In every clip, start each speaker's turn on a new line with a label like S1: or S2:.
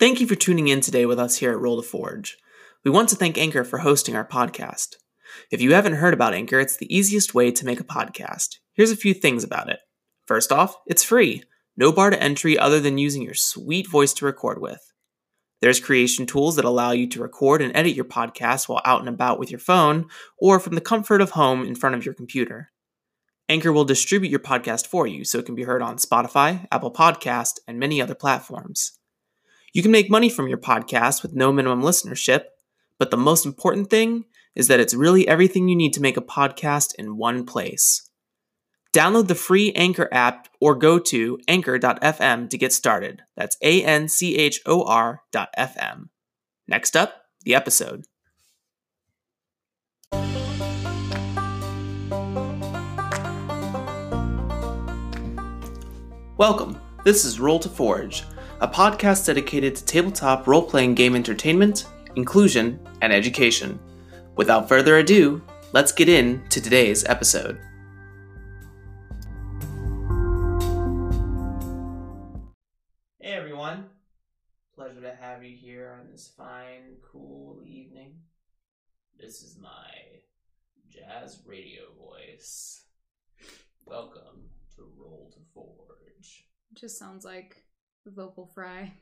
S1: Thank you for tuning in today with us here at Roll to Forge. We want to thank Anchor for hosting our podcast. If you haven't heard about Anchor, it's the easiest way to make a podcast. Here's a few things about it. First off, it's free. No bar to entry other than using your sweet voice to record with. There's creation tools that allow you to record and edit your podcast while out and about with your phone or from the comfort of home in front of your computer. Anchor will distribute your podcast for you so it can be heard on Spotify, Apple Podcast, and many other platforms. You can make money from your podcast with no minimum listenership, but the most important thing is that it's really everything you need to make a podcast in one place. Download the free Anchor app or go to anchor.fm to get started. That's A N C H O R dot FM. Next up, the episode. Welcome. This is Roll to Forge, a podcast dedicated to tabletop role playing game entertainment, inclusion, and education. Without further ado, let's get into today's episode. Hey everyone, pleasure to have you here on this fine, cool evening. This is my jazz radio voice. Welcome to Roll to Forge.
S2: Just sounds like vocal fry.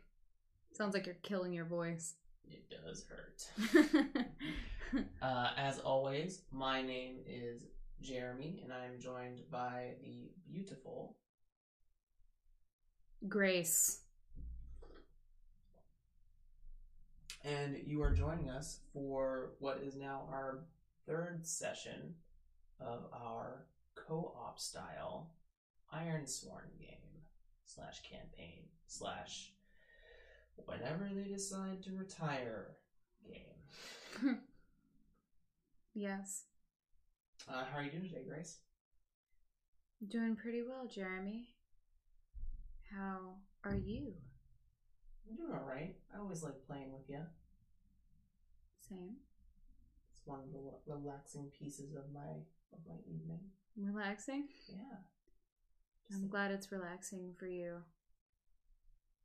S2: Sounds like you're killing your voice.
S1: It does hurt. Uh, as always, my name is Jeremy, and I am joined by the beautiful.
S2: Grace.
S1: And you are joining us for what is now our third session of our co op style Ironsworn game slash campaign slash whenever they decide to retire game.
S2: yes.
S1: Uh, how are you doing today, Grace?
S2: Doing pretty well, Jeremy. How are you?
S1: I'm doing alright. I always like playing with you.
S2: Same.
S1: It's one of the rel- relaxing pieces of my of my evening.
S2: Relaxing?
S1: Yeah.
S2: I'm glad it's relaxing for you.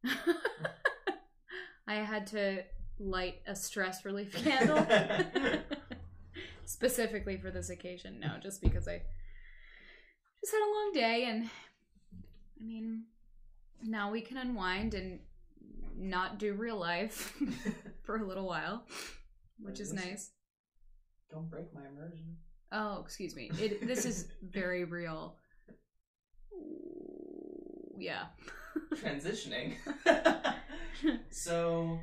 S2: I had to light a stress relief candle specifically for this occasion. No, just because I just had a long day and I mean, now we can unwind and not do real life for a little while, which is nice.
S1: Don't break my immersion.
S2: Oh, excuse me. It this is very real. Yeah.
S1: Transitioning. so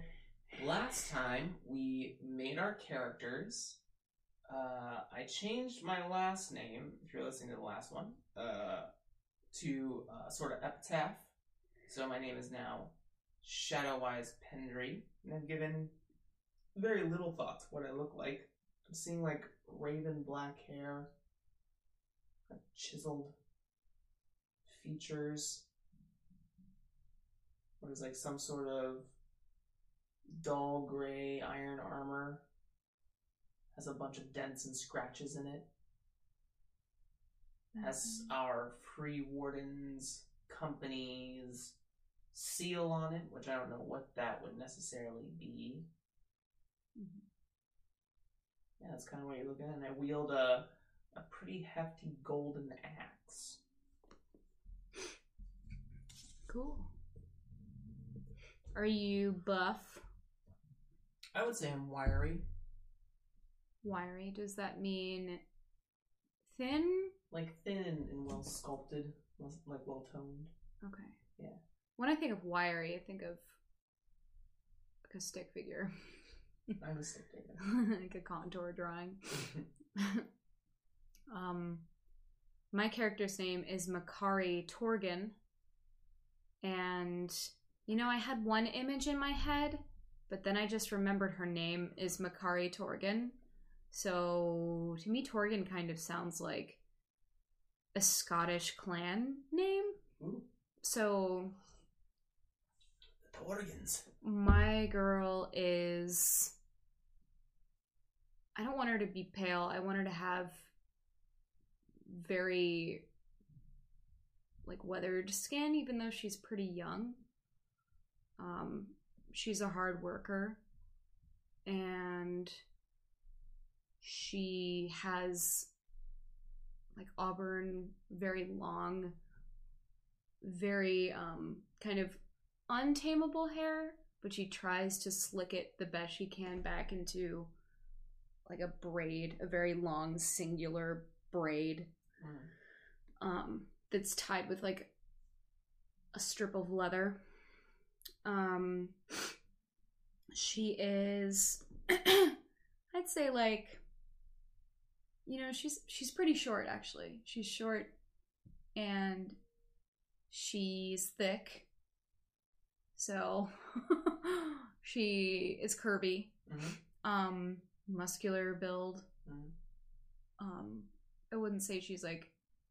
S1: last time we made our characters. Uh, I changed my last name, if you're listening to the last one, uh, to uh, sort of epitaph. So my name is now Shadowwise Pendry, and I've given very little thought to what I look like. I'm seeing like raven black hair, chiseled features. What is like some sort of dull gray iron armor. Has a bunch of dents and scratches in it. Has our Free Wardens company's seal on it, which I don't know what that would necessarily be.
S2: Mhm.
S1: Yeah, that's kind of what you're looking at. And I wield a, a pretty hefty golden axe.
S2: Cool. Are you buff?
S1: I would say I'm wiry.
S2: Wiry? Does that mean thin?
S1: like thin and well sculpted, like well toned.
S2: Okay.
S1: Yeah.
S2: When I think of wiry, I think of like a stick figure,
S1: I'm a stick figure.
S2: like a contour drawing. um, my character's name is Makari Torgan, and you know I had one image in my head, but then I just remembered her name is Makari Torgan. So to me, Torgan kind of sounds like a Scottish clan name.
S1: Ooh,
S2: So
S1: the Torgans.
S2: my girl is I don't want her to be pale. I want her to have very like weathered skin even though she's pretty young. Um she's a hard worker and she has like auburn very long very um kind of untamable hair but she tries to slick it the best she can back into like a braid a very long singular braid
S1: Mm.
S2: um that's tied with like a strip of leather um she is i'd say like you know she's she's pretty short actually she's short and she's thick so she is curvy
S1: Mhm.
S2: um muscular build
S1: Mhm.
S2: um i wouldn't say she's like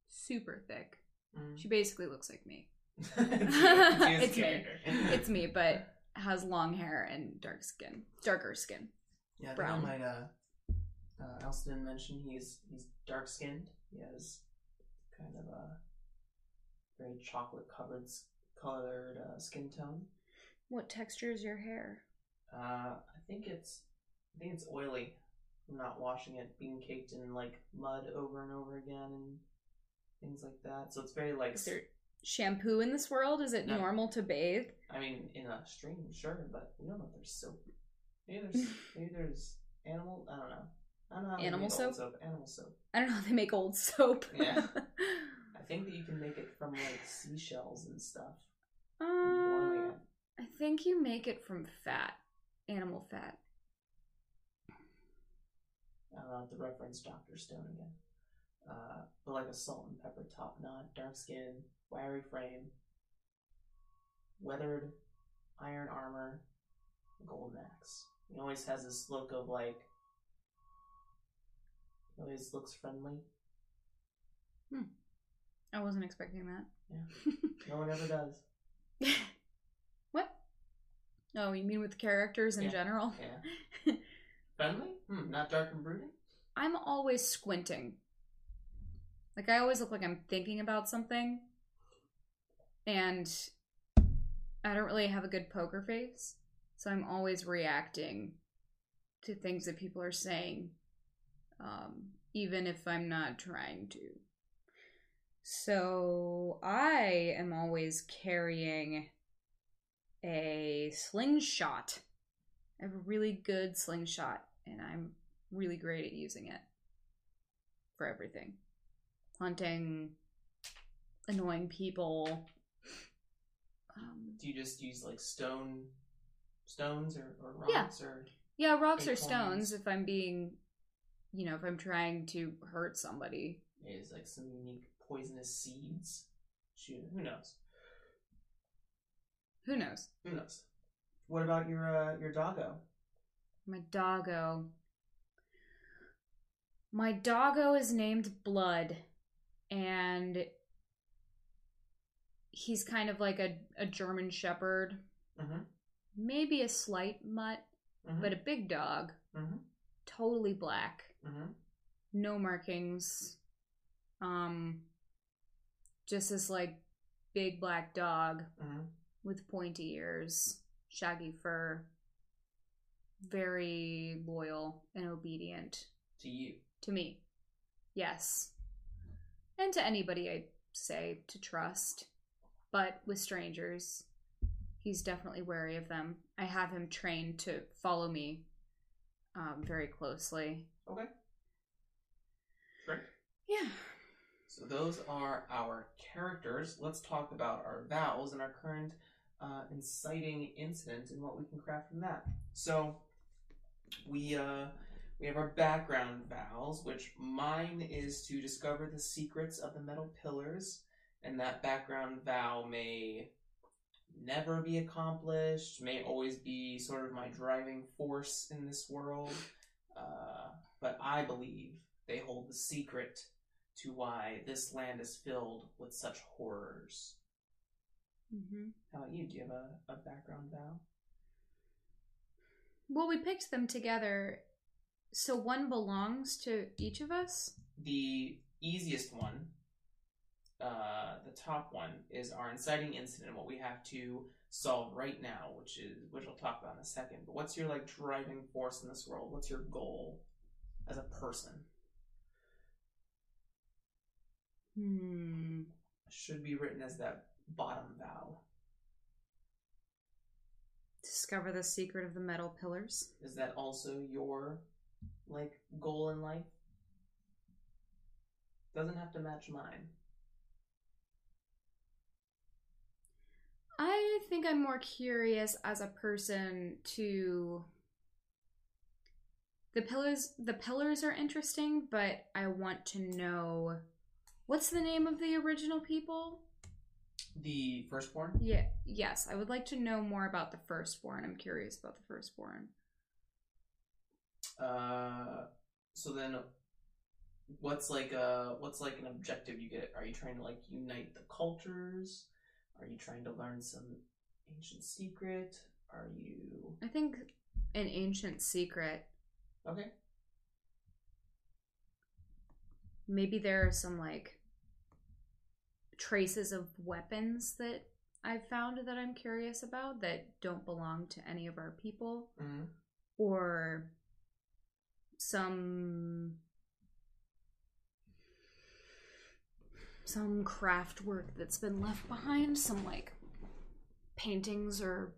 S2: super thick
S1: Mm.
S2: she basically looks like me
S1: it's. It's you as a
S2: It's me. it's me but has long hair and dark skin darker skin
S1: Yeah,
S2: brown.
S1: I might. Uh, uh, Elston mentioned he's he's dark skinned. He has kind of a very chocolate covered colored uh, skin tone.
S2: what texture is your hair
S1: Uh, I think it's I think it's oily. from not washing it, being caked in like mud over and over again and things like that. So it's very like
S2: there shampoo in this world is it
S1: No.
S2: normal to bathe
S1: I mean, in a stream, sure, but we don't know if there's soap. Maybe there's maybe there's animal. I don't know. I don't know.
S2: Animal
S1: old
S2: soap?
S1: Animal soap.
S2: i don't know how they make old soap
S1: Yeah. I think that you can make it from like seashells and stuff.
S2: Uh,
S1: it.
S2: i think you make it from fat animal fat
S1: I don't know to reference Doctor Stone again. Uh, but like a salt and pepper top knot, dark skin, wiry frame, weathered iron armor, golden axe. He always has this look of like. He always looks friendly. Hmm.
S2: i wasn't expecting that Yeah.
S1: No one ever does.
S2: what oh you mean with characters in
S1: Yeah.
S2: general
S1: Yeah. friendly? Hmm, not dark and brooding?
S2: I'm always squinting. Like I always look like I'm thinking about something. And I don't really have a good poker face. So I'm always reacting to things that people are saying. Um, even if I'm not trying to. So I am always carrying a slingshot. I have a really good slingshot, and I'm really great at using it for everything hunting, annoying people. Um,
S1: Do you just use like stone, stones or, or
S2: Yeah.
S1: rocks or?
S2: yeah, rocks or stones if I'm being, you know, if I'm trying to hurt somebody.
S1: Is like some unique poisonous seeds. Shoot, who knows?
S2: Who knows?
S1: Who knows? What about your uh, your doggo?
S2: My doggo. My doggo is named Blood, and he's kind of like a, a German Shepherd,
S1: Mm-hmm.
S2: maybe a slight mutt,
S1: mm-hmm.
S2: but a big dog,
S1: mm-hmm.
S2: totally black,
S1: Mm-hmm.
S2: no markings. Um, just this like big black dog
S1: Mm-hmm.
S2: with pointy ears, shaggy fur, very loyal and obedient
S1: To you.
S2: to me. Yes. And to anybody I say to trust. But with strangers, he's definitely wary of them. I have him trained to follow me um, very closely.
S1: Okay. Great.
S2: Yeah.
S1: So those are our characters. Let's talk about our vows and our current uh, inciting incident and what we can craft from that. So we uh, we have our background vows, which mine is to discover the secrets of the metal pillars, and that background vow may never be accomplished, may always be sort of my driving force in this world. Uh, but I believe they hold the secret to why this land is filled with such horrors.
S2: hmm
S1: How about you? Do you have a, a background vow?
S2: Well, we picked them together. So one belongs to each of us?
S1: The easiest one uh, the top one is our inciting incident, what we have to solve right now, which is which we'll talk about in a second. But what's your like driving force in this world? What's your goal as a person?
S2: Hmm.
S1: Should be written as that bottom vow.
S2: Discover the secret of the metal pillars.
S1: Is that also your like goal in life? Doesn't have to match mine.
S2: I think I'm more curious as a person to the pillars the pillars are interesting, but I want to know what's the name of the original people?
S1: The firstborn?
S2: Yeah, yes, I would like to know more about the firstborn. I'm curious about the firstborn.
S1: Uh so then what's like a what's like an objective you get? Are you trying to like unite the cultures? Are you trying to learn some ancient secret? Are you
S2: I think an ancient secret.
S1: Okay.
S2: Maybe there are some like traces of weapons that I've found that I'm curious about that don't belong to any of our people.
S1: Mm-hmm.
S2: or some some craft work that's been left behind some like paintings or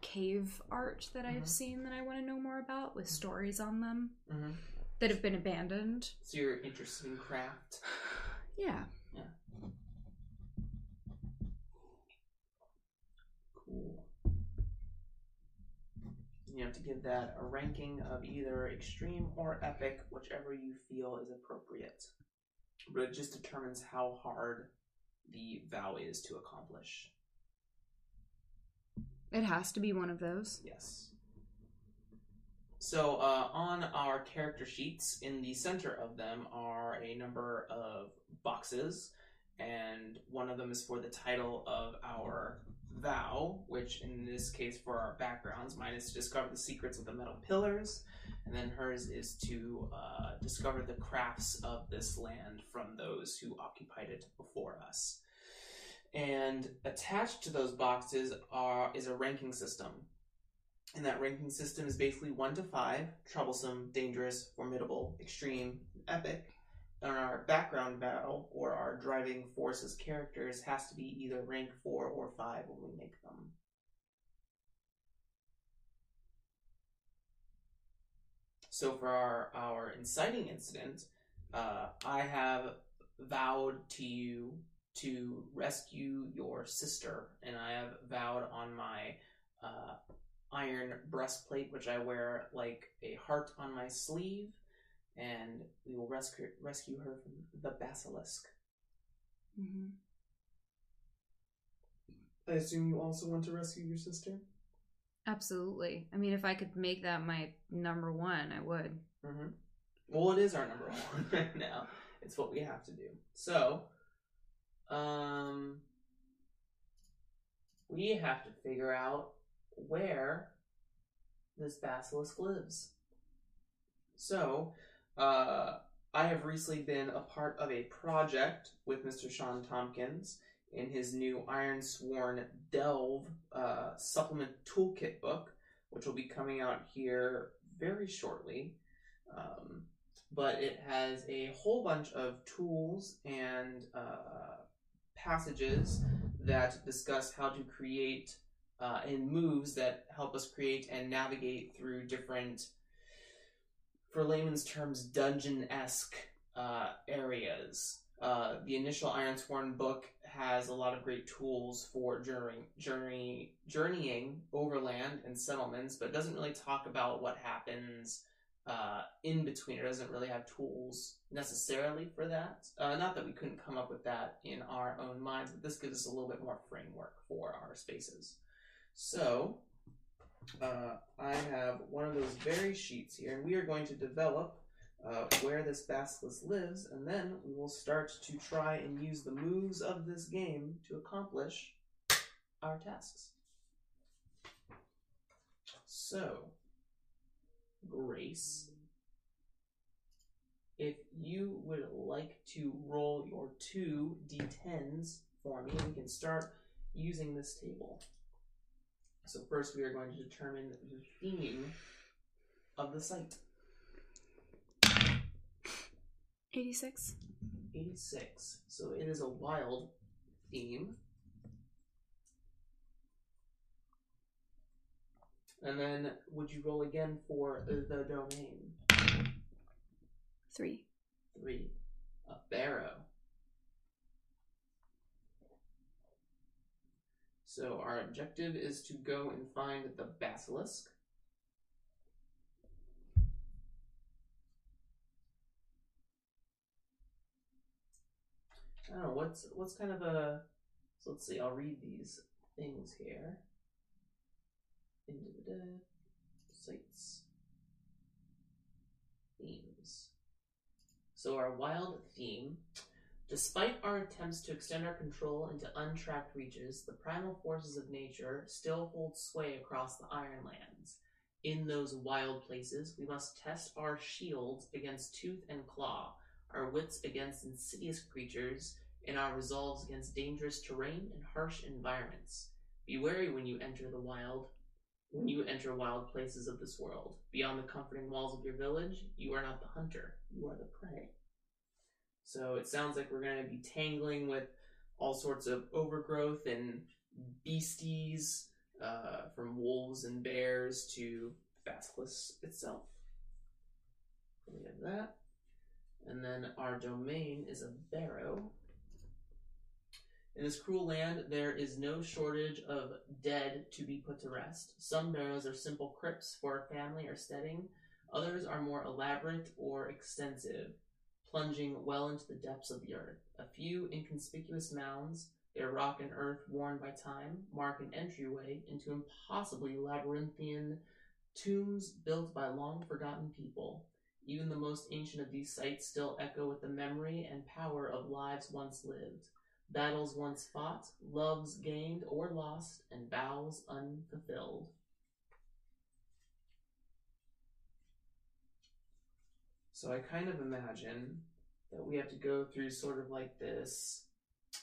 S2: cave art that
S1: Mhm.
S2: i've seen that i want to know more about with stories on them
S1: Mm-hmm.
S2: that have been abandoned
S1: So you're interested in craft.
S2: yeah.
S1: yeah Cool. You have to give that a ranking of either extreme or epic, whichever you feel is appropriate. But it just determines how hard the vow is to accomplish.
S2: it has to be one of those
S1: Yes. So, uh, on our character sheets, in the center of them are a number of boxes, and one of them is for the title of our vow, which in this case for our backgrounds, mine is to discover the secrets of the metal pillars, and then hers is to uh, discover the crafts of this land from those who occupied it before us. And attached to those boxes are is a ranking system. And that ranking system is basically one to five troublesome, dangerous, formidable, extreme, epic. And our background battle or our driving force as characters has to be either rank four or five when we make them. So for our, our inciting incident, uh, I have vowed to you to rescue your sister, and I have vowed on my uh, iron breastplate, which I wear like a heart on my sleeve, and we will rescue rescue her from the basilisk.
S2: mm-hmm.
S1: I assume you also want to rescue your sister.
S2: absolutely i mean if i could make that my number one i would
S1: Mm-hmm. Well, it is our number one right now. It's what we have to do. So, um, we have to figure out where this basilisk lives. So, uh, I have recently been a part of a project with Mr. Shawn Tompkins in his new Ironsworn Delve uh, supplement toolkit book, which will be coming out here very shortly. Um, but it has a whole bunch of tools and uh, passages that discuss how to create uh, and moves that help us create and navigate through different, for layman's terms, dungeon esque uh, areas. Uh, the initial Ironsworn book has a lot of great tools for journey, journey, journeying overland and settlements, but doesn't really talk about what happens uh, in between. It doesn't really have tools necessarily for that. Uh, not that we couldn't come up with that in our own minds, but this gives us a little bit more framework for our spaces. So, uh, I have one of those very sheets here, and we are going to develop uh, where this basilisk lives, and then we will start to try and use the moves of this game to accomplish our tasks. So, Grace. if you would like to roll your two d10s for me, we can start using this table. So first, we are going to determine the theme of the site.
S2: 86.
S1: 86. So it is a wild theme. And then would you roll again for the domain?
S2: 3.
S1: Three. A barrow. So our objective is to go and find the basilisk. I don't know what's what's kind of a. So let's see. I'll read these things here. Sites. Themes. So our wild theme. Despite our attempts to extend our control into untracked reaches, the primal forces of nature still hold sway across the Ironlands. In those wild places, we must test our shields against tooth and claw, our wits against insidious creatures, and our resolves against dangerous terrain and harsh environments. Be wary when you enter the wild. When you enter wild places of this world, beyond the comforting walls of your village, you are not the hunter, you are the prey. So it sounds like we're going to be tangling with all sorts of overgrowth and beasties, uh, from wolves and bears to Basilisk itself. We have that. And then our domain is a barrow. In this cruel land, there is no shortage of dead to be put to rest. Some barrows are simple crypts for a family or steading, others are more elaborate or extensive, plunging well into the depths of the earth. A few inconspicuous mounds, their rock and earth worn by time, mark an entryway into impossibly labyrinthian tombs built by long forgotten people. Even the most ancient of these sites still echo with the memory and power of lives once lived battles once fought, loves gained or lost, and vows unfulfilled. So I kind of imagine that we have to go through sort of like this.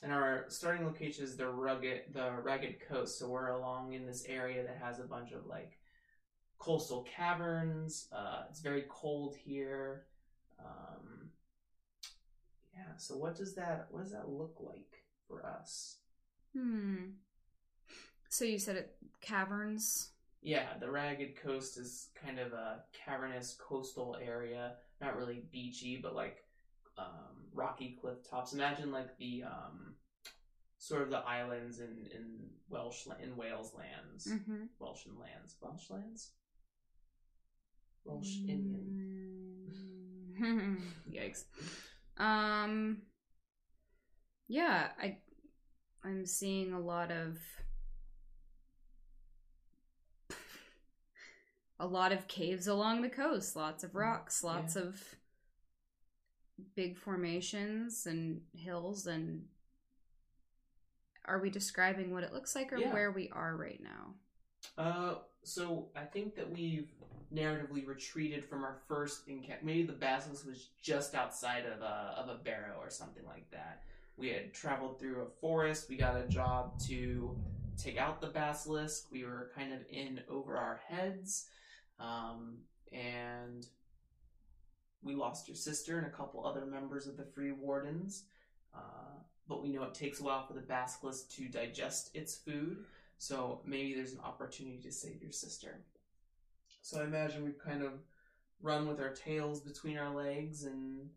S1: And our starting location is the rugged, the ragged coast. So we're along in this area that has a bunch of like coastal caverns. Uh, it's very cold here. Um, yeah. So what does that what does that look like for us?
S2: Hmm. So you said it caverns.
S1: Yeah, the ragged coast is kind of a cavernous coastal area, not really beachy, but like um, rocky cliff tops. Imagine like the um, sort of the islands in in Welsh in Wales lands,
S2: Mm-hmm.
S1: Welshan lands, Welsh lands, Welsh Indian.
S2: Mm. Yikes. Um. Yeah, I. I'm seeing a lot of. A lot of caves along the coast, lots of rocks, lots of big formations and hills and are we describing what it looks like or
S1: Yeah.
S2: where we are right now?
S1: Uh, so I think that we've narratively retreated from our first encounter. Maybe the basilisk was just outside of a of a barrow or something like that. We had traveled through a forest. We got a job to take out the basilisk. We were kind of in over our heads, um, and we lost your sister and a couple other members of the Free Wardens. Uh, but we know it takes a while for the basilisk to digest its food. So maybe there's an opportunity to save your sister. So I imagine we've kind of run with our tails between our legs and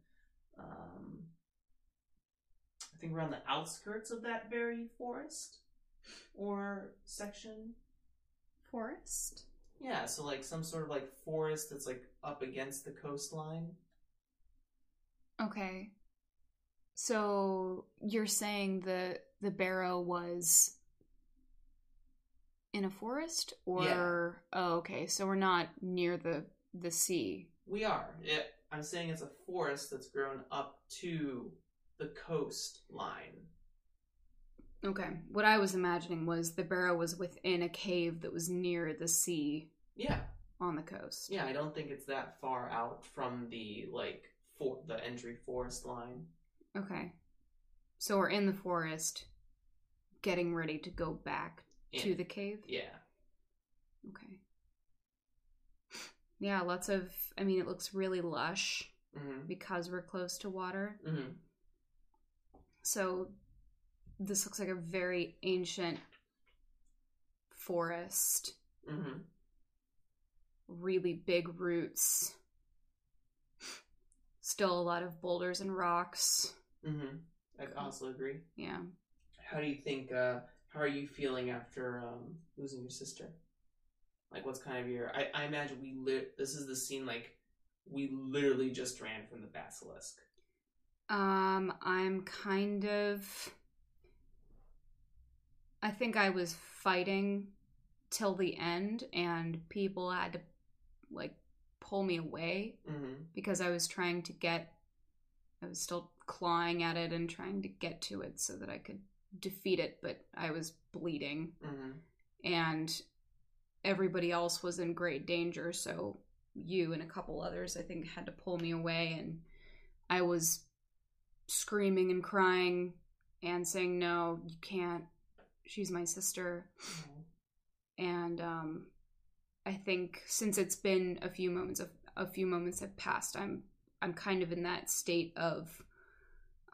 S1: um, I think we're on the outskirts of that very forest or section.
S2: Forest?
S1: Yeah, so like some sort of like forest that's like up against the coastline.
S2: Okay. So you're saying the the barrow was in a forest or oh okay, so we're not near the the sea.
S1: We are. It, I'm saying it's a forest that's grown up to the coastline.
S2: Okay. What I was imagining was the barrow was within a cave that was near the sea
S1: Yeah,
S2: on the coast.
S1: Yeah, I don't think it's that far out from the like for the entry forest line.
S2: Okay. So we're in the forest, getting ready to go back to the cave.
S1: Yeah.
S2: Okay. Yeah, lots of. I mean, it looks really lush
S1: Mm-hmm.
S2: because we're close to water.
S1: Mm-hmm.
S2: So this looks like a very ancient forest.
S1: Mm-hmm.
S2: Really big roots. Still a lot of boulders and rocks.
S1: Mm-hmm. I also agree.
S2: Yeah.
S1: How do you think? Uh, how are you feeling after um, losing your sister? Like, what's kind of your? I, I imagine we lit. This is the scene like we literally just ran from the basilisk.
S2: Um, I'm kind of. I think I was fighting till the end, and people had to like pull me away
S1: Mm-hmm.
S2: because I was trying to get. I was still clawing at it and trying to get to it so that I could defeat it, but I was bleeding,
S1: Mm-hmm.
S2: and everybody else was in great danger. So you and a couple others, I think, had to pull me away, and I was screaming and crying and saying, "No, you can't. She's my sister." And um, I think since it's been a few moments of a few moments have passed, I'm I'm kind of in that state of.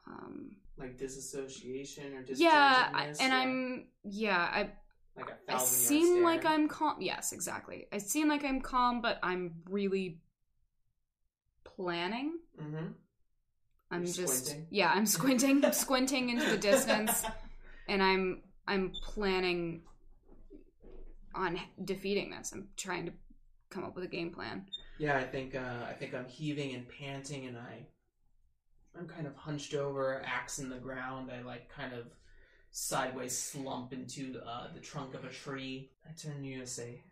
S2: Um,
S1: Like disassociation or
S2: yeah, I- and
S1: or
S2: I'm yeah, I
S1: like a
S2: I seem
S1: yard
S2: like? I'm calm. Yes, exactly. I seem like I'm calm, but I'm really planning.
S1: Mm-hmm.
S2: I'm
S1: You're
S2: just
S1: squinting?
S2: yeah, I'm squinting, squinting into the distance, and I'm I'm planning on defeating this. I'm trying to come up with a game plan.
S1: Yeah, I think uh, I think I'm heaving and panting, and I I'm kind of hunched over, axe in the ground. I like kind of sideways slump into uh, the trunk of a tree. I turn to you and say,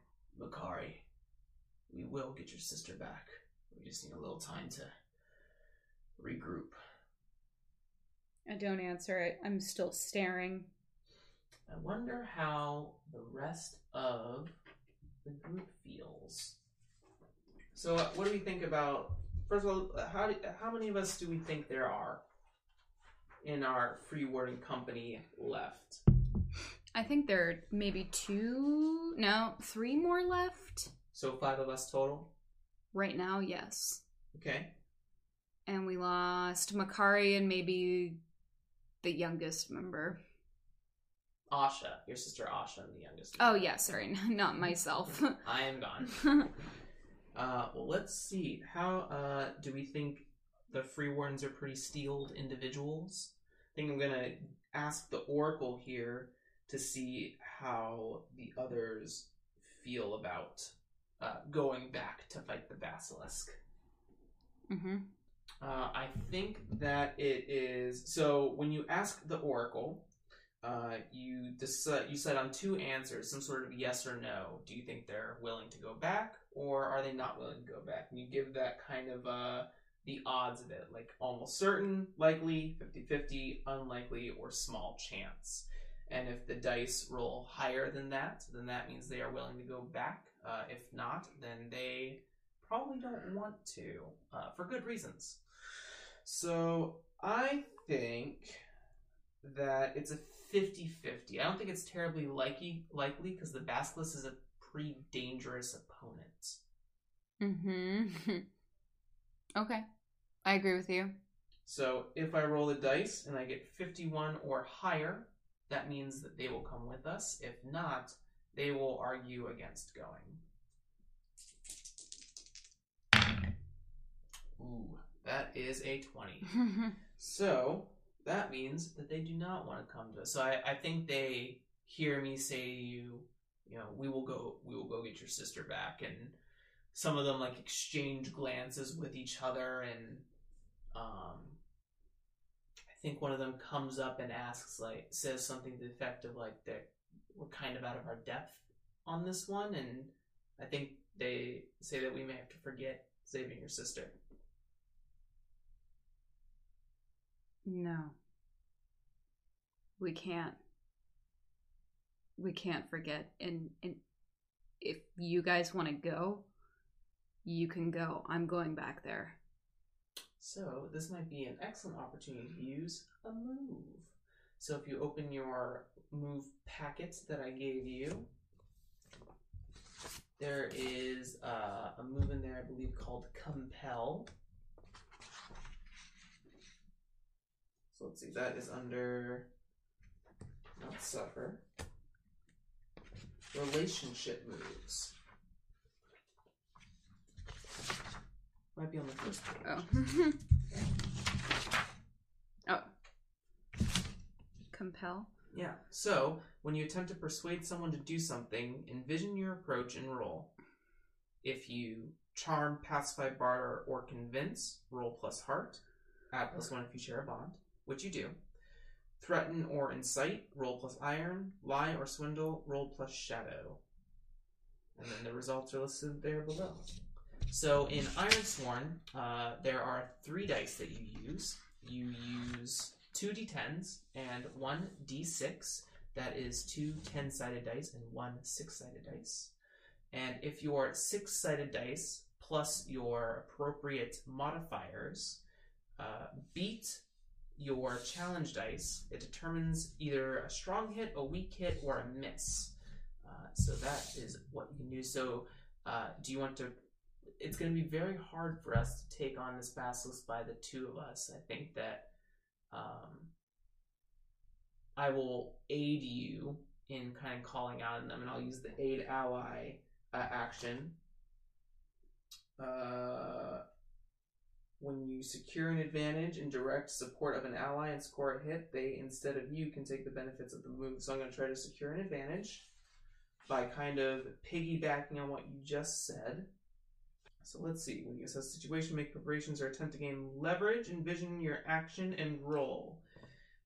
S1: Makari, we will get your sister back. We just need a little time to regroup.
S2: I don't answer it. I'm still staring.
S1: I wonder how the rest of the group feels. So, uh, what do we think about? First of all, uh, how do, how many of us do we think there are in our Free Warden company left?
S2: I think there are maybe two, no, three more left
S1: So five of us total.
S2: right now. Yes.
S1: Okay.
S2: and we lost Makari and maybe the youngest member.
S1: Asha, your sister Asha, the youngest.
S2: Oh yeah, sorry, not myself.
S1: I am gone. Uh, well, let's see. How uh, do we think the free wardens are pretty steeled individuals? I think I'm gonna ask the oracle here to see how the others feel about uh, going back to fight the basilisk.
S2: Mm-hmm.
S1: Uh, I think that it is so. When you ask the oracle, uh, you decide you decide on two answers, some sort of yes or no. Do you think they're willing to go back, or are they not willing to go back? And you give that kind of uh, the odds of it, like almost certain, likely, 50-50, unlikely, or small chance. And if the dice roll higher than that, then that means they are willing to go back. Uh, if not, then they probably don't want to, uh, for good reasons. So I think that it's a 50-50. I don't think it's terribly likely likely because the basilisk is a pretty dangerous opponent.
S2: Mm-hmm. okay, I agree with you.
S1: So if I roll the dice and I get 51 or higher, that means that they will come with us. If not, they will argue against going. Ooh, that is a 20. So that means that they do not want to come to us. So I, I think they hear me say to you, you know, we will go we will go get your sister back and some of them like exchange glances with each other and um I think one of them comes up and asks like says something to the effect of like that we're kind of out of our depth on this one and I think they say that we may have to forget saving your sister.
S2: no, we can't. We can't forget. And and if you guys want to go, you can go. I'm going back there.
S1: So this might be an excellent opportunity to use a move. So if you open your move packet that I gave you, there is uh, a move in there, I believe, called Compel. So let's see, that is under not suffer. Relationship moves. Might be on the first page.
S2: Oh. oh. Compel.
S1: Yeah. So, when you attempt to persuade someone to do something, envision your approach and roll. If you charm, pacify, barter, or convince, roll plus heart. Add plus one if you share a bond, which you do. Threaten or incite, roll plus iron. Lie or swindle, roll plus shadow. And then the results are listed there below. So in Ironsworn, uh, there are three dice that you use. You use two d10s and one d6. That is two 10 sided dice and one six sided dice. And if your six sided dice plus your appropriate modifiers uh, beat your challenge dice, it determines either a strong hit, a weak hit, or a miss. Uh, so that is what you can do. So, uh, do you want to? It's going to be very hard for us to take on this basilisk by the two of us. I think that um, I will aid you in kind of calling out on them, and I'll use the aid ally uh, action. Uh, when you secure an advantage in direct support of an ally and score a hit, they instead of you can take the benefits of the move. So I'm going to try to secure an advantage by kind of piggybacking on what you just said. So let's see. When you assess situation, make preparations, or attempt to gain leverage, envision your action and roll.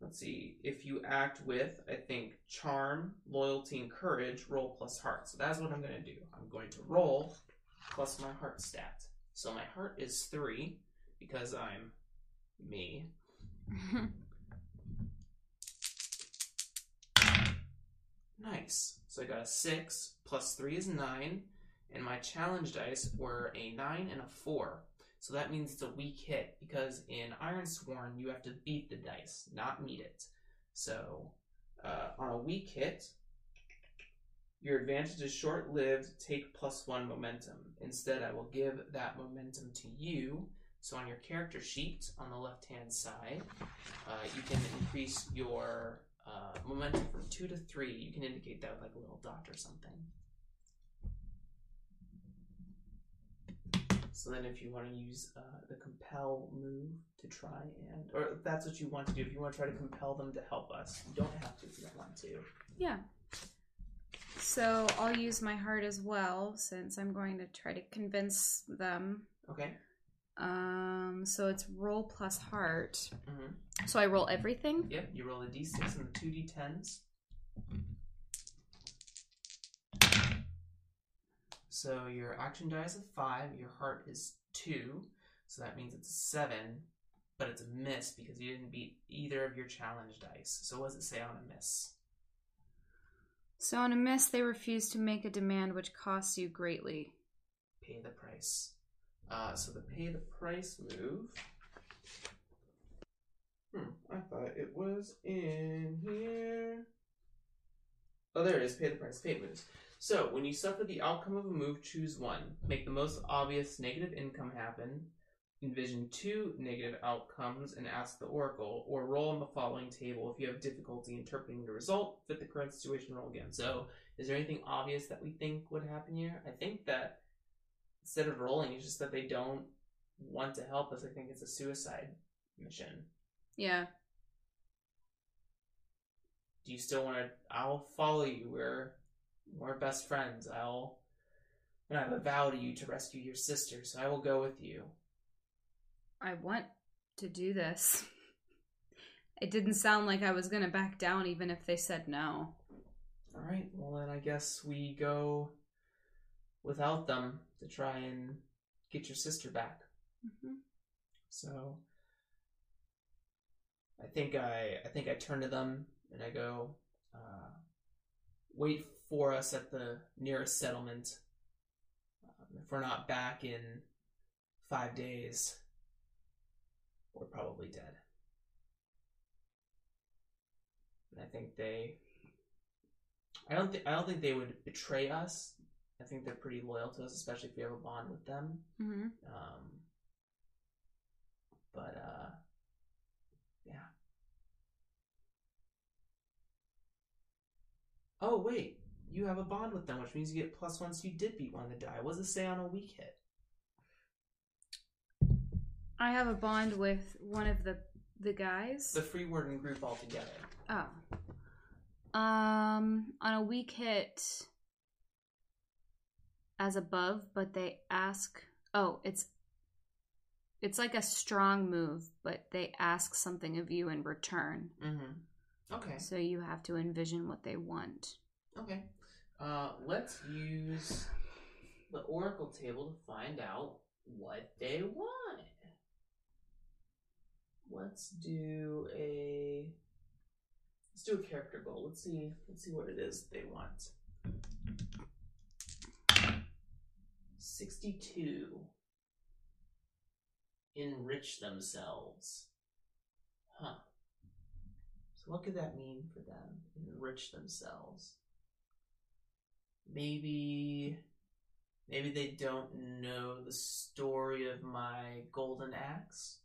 S1: Let's see. If you act with, I think, charm, loyalty, and courage, roll plus heart. So that's what I'm going to do. I'm going to roll plus my heart stat. So my heart is three because I'm me. Nice. So I got a six plus three is nine, and my challenge dice were a nine and a four. So that means it's a weak hit because in Ironsworn you have to beat the dice, not meet it. So uh, on a weak hit, your advantage is short lived, take plus one momentum. Instead, I will give that momentum to you. So on your character sheet on the left hand side, uh, you can increase your uh, momentum from two to three. You can indicate that with like a little dot or something. So then, if you want to use uh, the compel move to try and, or if that's what you want to do, if you want to try to compel them to help us, you don't have to if you don't want to.
S2: Yeah. So I'll use my heart as well since I'm going to try to convince them.
S1: Okay.
S2: Um, so it's roll plus heart.
S1: hmm
S2: So I roll everything.
S1: Yep. You roll a d6 and the two d10s. So your action die is a five. Your heart is two. So that means it's a seven, but it's a miss because you didn't beat either of your challenge dice. So what does it say on a miss?
S2: So on a miss, they refuse to make a demand which costs you greatly.
S1: pay the price. Uh, so the pay the price move. Hmm, I thought it was in here. Oh, there it is. Pay the price. Pay moves. So when you suffer the outcome of a move, choose one. Make the most obvious negative income happen. Envision two negative outcomes and ask the oracle, or roll on the following table if you have difficulty interpreting the result. Fit the current situation. Roll again. So, is there anything obvious that we think would happen here? I think that instead of rolling, it's just that they don't want to help us. I think it's a suicide mission.
S2: Yeah.
S1: Do you still want to? I'll follow you. We're we're best friends. I'll and I have a vow to you to rescue your sister, so I will go with you.
S2: I want to do this. It didn't sound like I was going to back down even if they said no.
S1: All right. Well, then I guess we go without them to try and get your sister back.
S2: hmm
S1: So I think I I think I turn to them and I go, uh, wait for us at the nearest settlement. Um, if we're not back in five days, we're probably dead. And I think they I don't think I don't think they would betray us. I think they're pretty loyal to us, especially if we have a bond with them.
S2: Mm-hmm.
S1: Um, but uh, yeah. Oh wait, you have a bond with them, which means you get plus one. So you did beat one to die. What does it say on a weak hit?
S2: I have a bond with one of the the guys.
S1: The Free Warden group all together.
S2: Oh. Um, on a weak hit as above, but they ask. Oh, it's it's like a strong move, but they ask something of you in return.
S1: Mm-hmm. Okay.
S2: So you have to envision what they want.
S1: Okay. Uh, let's use the oracle table to find out what they want. Let's do a let's do a character goal. Let's see let's see what it is they want. 62 enrich themselves. Huh. So what could that mean for them? Enrich themselves. Maybe maybe they don't know the story of my golden axe.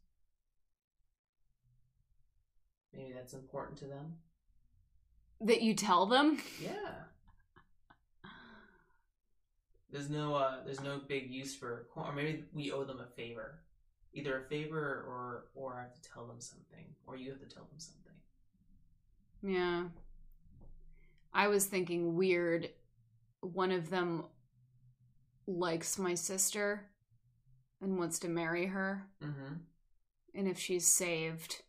S1: Maybe that's important to them.
S2: That you tell them?
S1: Yeah. There's no uh there's no big use for or maybe we owe them a favor. Either a favor or or I have to tell them something. Or you have to tell them something.
S2: Yeah. I was thinking weird. One of them likes my sister and wants to marry her.
S1: Mm-hmm.
S2: And if she's saved,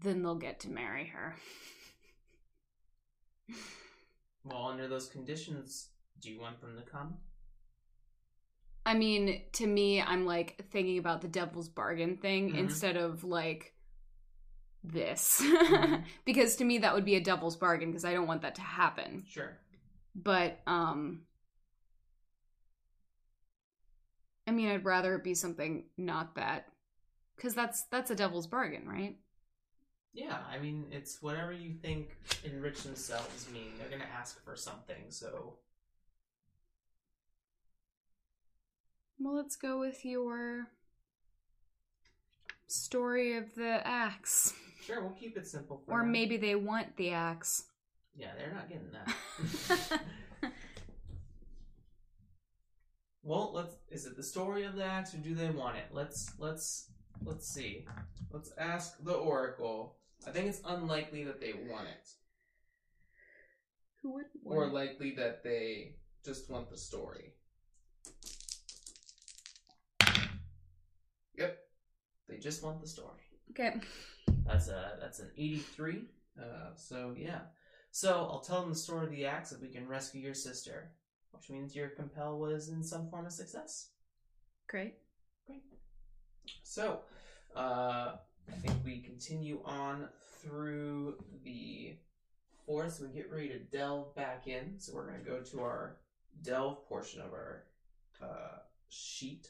S2: then they'll get to marry her.
S1: Well, under those conditions, do you want them to come?
S2: I mean, to me, I'm like thinking about the devil's bargain thing
S1: Mhm.
S2: instead of like this.
S1: Mhm.
S2: because to me, that would be a devil's bargain because I don't want that to happen.
S1: Sure.
S2: But, um, I mean, I'd rather it be something not that. Because that's that's a devil's bargain, right?
S1: Yeah, I mean, it's whatever you think enrich themselves mean. They're gonna ask for something, so
S2: Well, let's go with your story of the axe.
S1: sure, we'll keep it simple for
S2: Or
S1: them.
S2: maybe they want the axe.
S1: Yeah, they're not getting that. well, let's. Is it the story of the axe, or do they want it? Let's let's let's see. Let's ask the oracle. I think it's unlikely that they want it,
S2: Who would
S1: or likely that they just want the story. Yep, they just want the story.
S2: Okay.
S1: That's a that's an eighty-three. Uh, so yeah. So I'll tell them the story of the axe if we can rescue your sister, which means your compel was in some form of success.
S2: Great. Great.
S1: So, uh, I think we continue on through the forest. We get ready to delve back in. So we're going to go to our delve portion of our uh, sheet.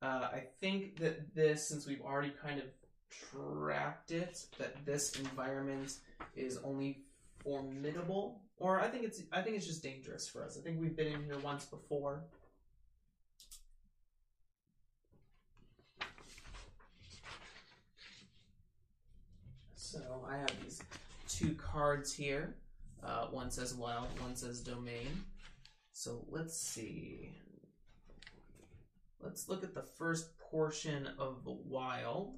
S1: Uh, I think that this, since we've already kind of tracked it, that this environment is only formidable, or I think it's I think it's just dangerous for us. I think we've been in here once before. So I have these two cards here. Uh, one says wild, one says domain. So let's see. Let's look at the first portion of the wild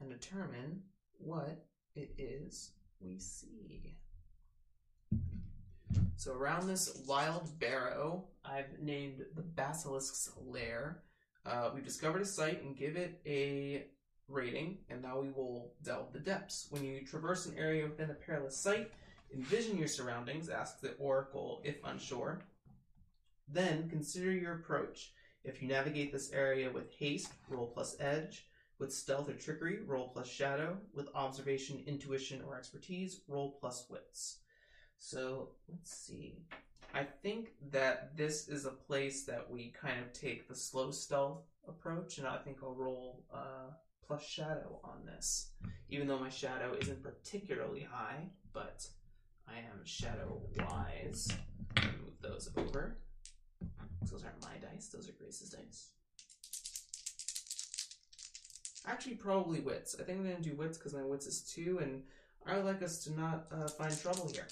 S1: and determine what it is we see. So around this wild barrow, I've named the basilisk's lair. Uh, we've discovered a site and give it a rating, and now we will delve the depths. When you traverse an area within a perilous site, envision your surroundings, ask the oracle if unsure. Then consider your approach. If you navigate this area with haste, roll plus edge. With stealth or trickery, roll plus shadow. With observation, intuition, or expertise, roll plus wits. So let's see. I think that this is a place that we kind of take the slow stealth approach, and I think I'll roll uh, plus shadow on this, even though my shadow isn't particularly high, but I am shadow wise. Move those over. Those aren't my dice; those are Grace's dice. Actually, probably wits. I think I'm gonna do wits because my wits is two, and I would like us to not uh, find trouble here.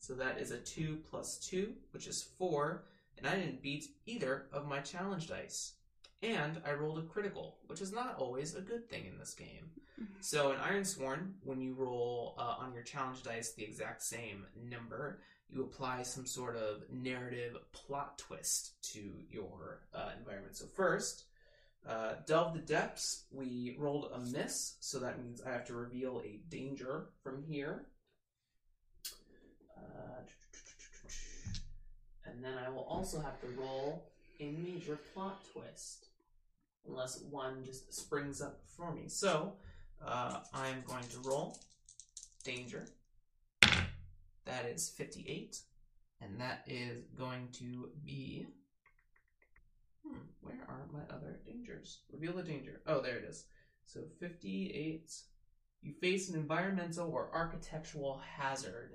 S1: So that is a two plus two, which is four, and I didn't beat either of my challenge dice. And I rolled a critical, which is not always a good thing in this game. So in Ironsworn, when you roll uh, on your challenge dice the exact same number, you apply some sort of narrative plot twist to your uh, environment. So first, uh, delve the depths. We rolled a miss, so that means I have to reveal a danger from here. Uh, and then I will also have to roll a major plot twist, unless one just springs up for me. So uh, I'm going to roll danger. That is 58, and that is going to be. Hmm, where are my other dangers? Reveal the danger. Oh, there it is. So 58. You face an environmental or architectural hazard.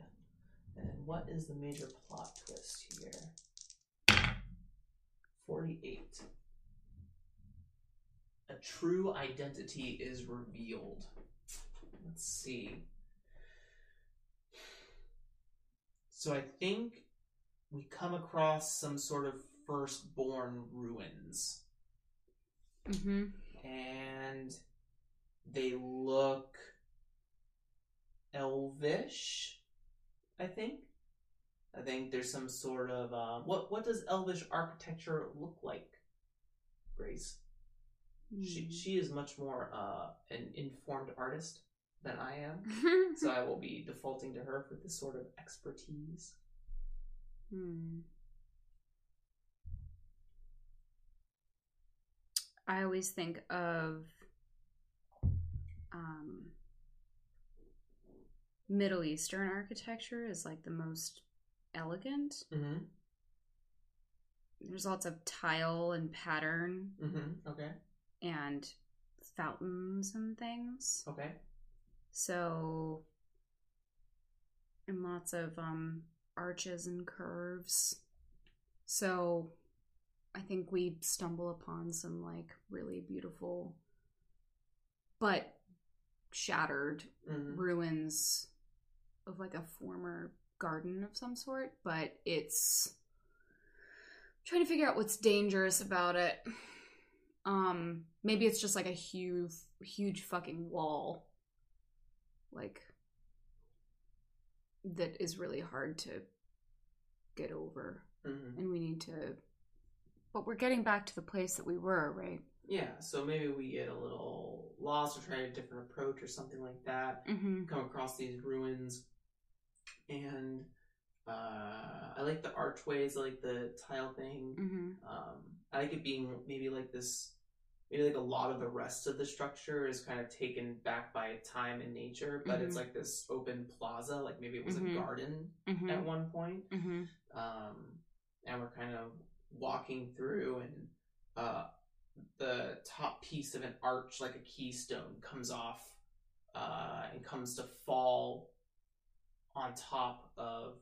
S1: And what is the major plot twist here? 48. A true identity is revealed. Let's see. So I think we come across some sort of firstborn ruins.
S2: Mm-hmm.
S1: and they look elvish. I think. I think there's some sort of uh, what what does elvish architecture look like, Grace? She she is much more uh, an informed artist than I am, so I will be defaulting to her for this sort of expertise.
S2: Hmm. I always think of um, Middle Eastern architecture as like the most elegant.
S1: Mm-hmm.
S2: There's lots of tile and pattern
S1: Mm-hmm. Okay.
S2: and fountains and things.
S1: Okay.
S2: So, and lots of um, arches and curves. So, I think we stumble upon some like really beautiful, but shattered
S1: Mm-hmm.
S2: ruins of like a former garden of some sort. But it's trying to figure out what's dangerous about it. Um, maybe it's just like a huge, huge fucking wall, like that is really hard to get over,
S1: Mm-hmm.
S2: and we need to. But we're getting back to the place that we were, right?
S1: Yeah. So maybe we get a little lost or try a different approach or something like that.
S2: Mm-hmm.
S1: come across these ruins and uh, I like the archways, I like the tile thing.
S2: Mm-hmm.
S1: Um, I like it being maybe like this, maybe like a lot of the rest of the structure is kind of taken back by time and nature, but it's
S2: Mhm.
S1: like this open plaza, like maybe it was
S2: Mhm.
S1: a garden
S2: Mm-hmm.
S1: at one point.
S2: Mm-hmm.
S1: Um, and we're kind of walking through and uh, the top piece of an arch like a keystone comes off uh, and comes to fall on top of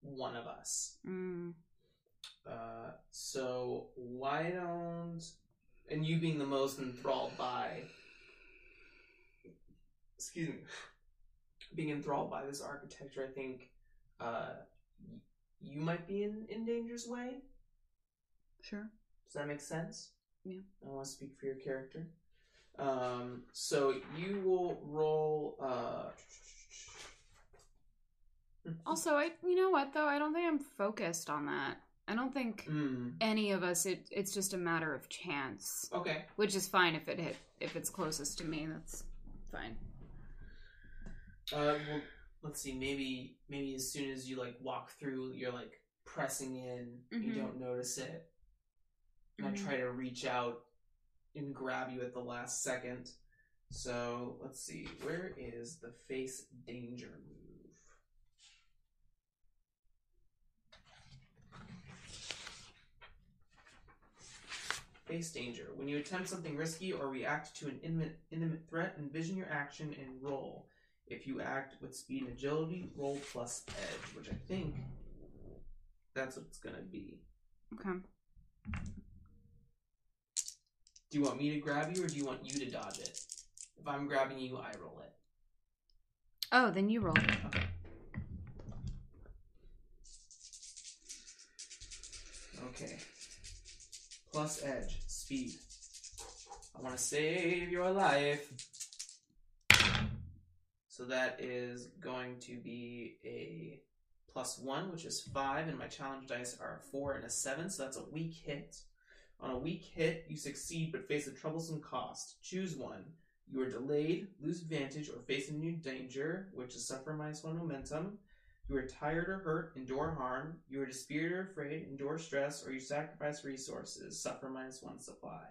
S1: one of us
S2: Mm.
S1: uh, so why don't and you being the most enthralled by excuse me being enthralled by this architecture i think uh, you might be in, in danger's way
S2: Sure.
S1: does that make sense?
S2: Yeah.
S1: I want to speak for your character. Um, so you will roll. Uh,
S2: Also, I you know what though? I don't think I'm focused on that. I don't think
S1: mm,
S2: any of us. It it's just a matter of chance,
S1: okay.
S2: which is fine if it hit if it's closest to me. That's fine.
S1: Uh, well, let's see. Maybe maybe as soon as you like walk through, you're like pressing in. You
S2: Mhm.
S1: don't notice it. And
S2: Mhm.
S1: I try to reach out and grab you at the last second. So let's see. Where is the face danger move? Face danger. When you attempt something risky or react to an imminent, imminent threat, envision your action and roll. If you act with speed and agility, roll plus edge, which I think that's what it's gonna be.
S2: Okay.
S1: Do you want me to grab you or do you want you to dodge it? If I'm grabbing you, I roll it.
S2: Oh, then you roll.
S1: Okay. Okay. Plus edge, speed. I want to save your life. So that is going to be a plus one, which is five, and my challenge dice are a four and a seven, so that's a weak hit. On a weak hit, you succeed but face a troublesome cost. Choose one. You are delayed, lose advantage, or face a new danger, which is suffer minus one momentum. You are tired or hurt, endure harm. You are dispirited or afraid, endure stress, or you sacrifice resources, suffer minus one supply.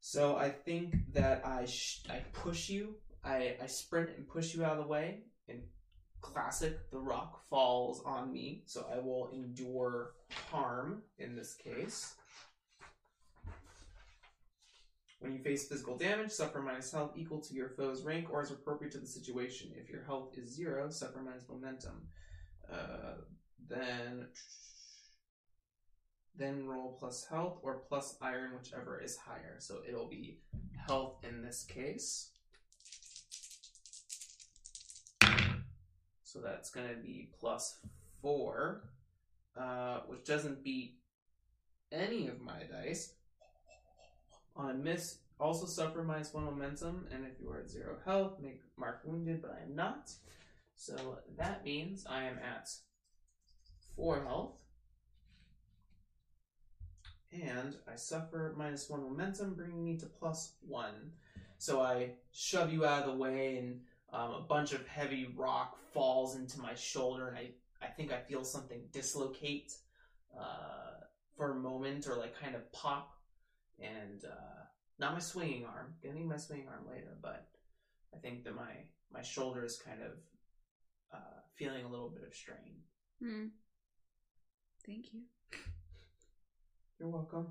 S1: So I think that I sh- I push you, I, I sprint and push you out of the way. And classic, the rock falls on me, so I will endure harm in this case. When you face physical damage, suffer minus health equal to your foe's rank or as appropriate to the situation. If your health is zero, suffer minus momentum. Uh, then, then roll plus health or plus iron, whichever is higher. So it'll be health in this case. So that's going to be plus four, uh, which doesn't beat any of my dice. On a miss, also suffer minus one momentum, and if you are at zero health, make mark wounded, but I am not. So that means I am at four health. And I suffer minus one momentum, bringing me to plus one. So I shove you out of the way, and um, a bunch of heavy rock falls into my shoulder, and I, I think I feel something dislocate uh, for a moment, or like kind of pop and uh, not my swinging arm. Gonna need my swinging arm later, but I think that my my shoulder is kind of uh, feeling a little bit of strain.
S2: Hmm. Thank you.
S1: You're welcome.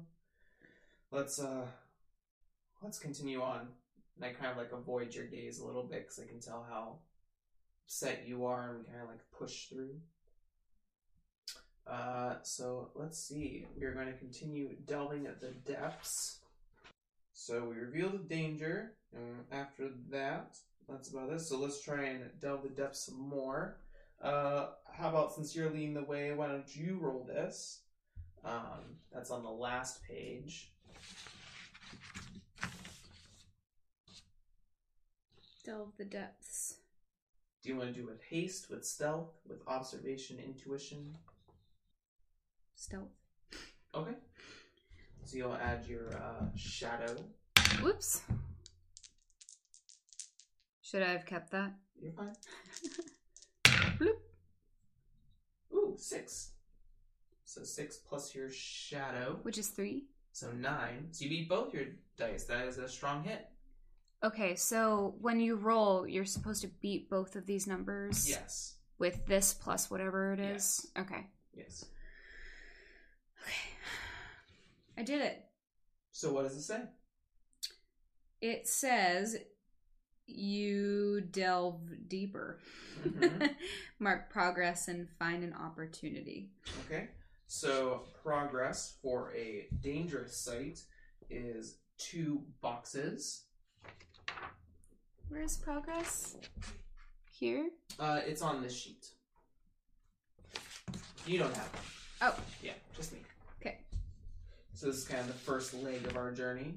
S1: Let's uh, let's continue on. And I kind of like avoid your gaze a little bit because I can tell how set you are and kind of like push through. Uh, so let's see. We are going to continue delving at the depths. So we reveal the danger, and after that, that's about it. So let's try and delve the depths some more. Uh, how about since you're leading the way, why don't you roll this? Um, that's on the last page.
S2: Delve the depths.
S1: Do you want to do with haste, with stealth, with observation, intuition?
S2: Stealth.
S1: Okay. So you'll add your uh, shadow.
S2: Whoops. Should I have kept that?
S1: You're fine.
S2: Bloop.
S1: Ooh, six. So six plus your shadow.
S2: Which is three.
S1: So nine. So you beat both your dice. That is a strong hit.
S2: Okay, so when you roll, you're supposed to beat both of these numbers
S1: Yes.
S2: with this plus whatever it is. Okay.
S1: Yes.
S2: Okay. I did it.
S1: So what does it say?
S2: It says you delve deeper.
S1: Mhm.
S2: Mark progress and find an opportunity.
S1: Okay. So progress for a dangerous site is two boxes.
S2: Where's progress? Here?
S1: Uh, it's on this sheet. You don't have one.
S2: Oh.
S1: Yeah, just me. So this is kind of the first leg of our journey.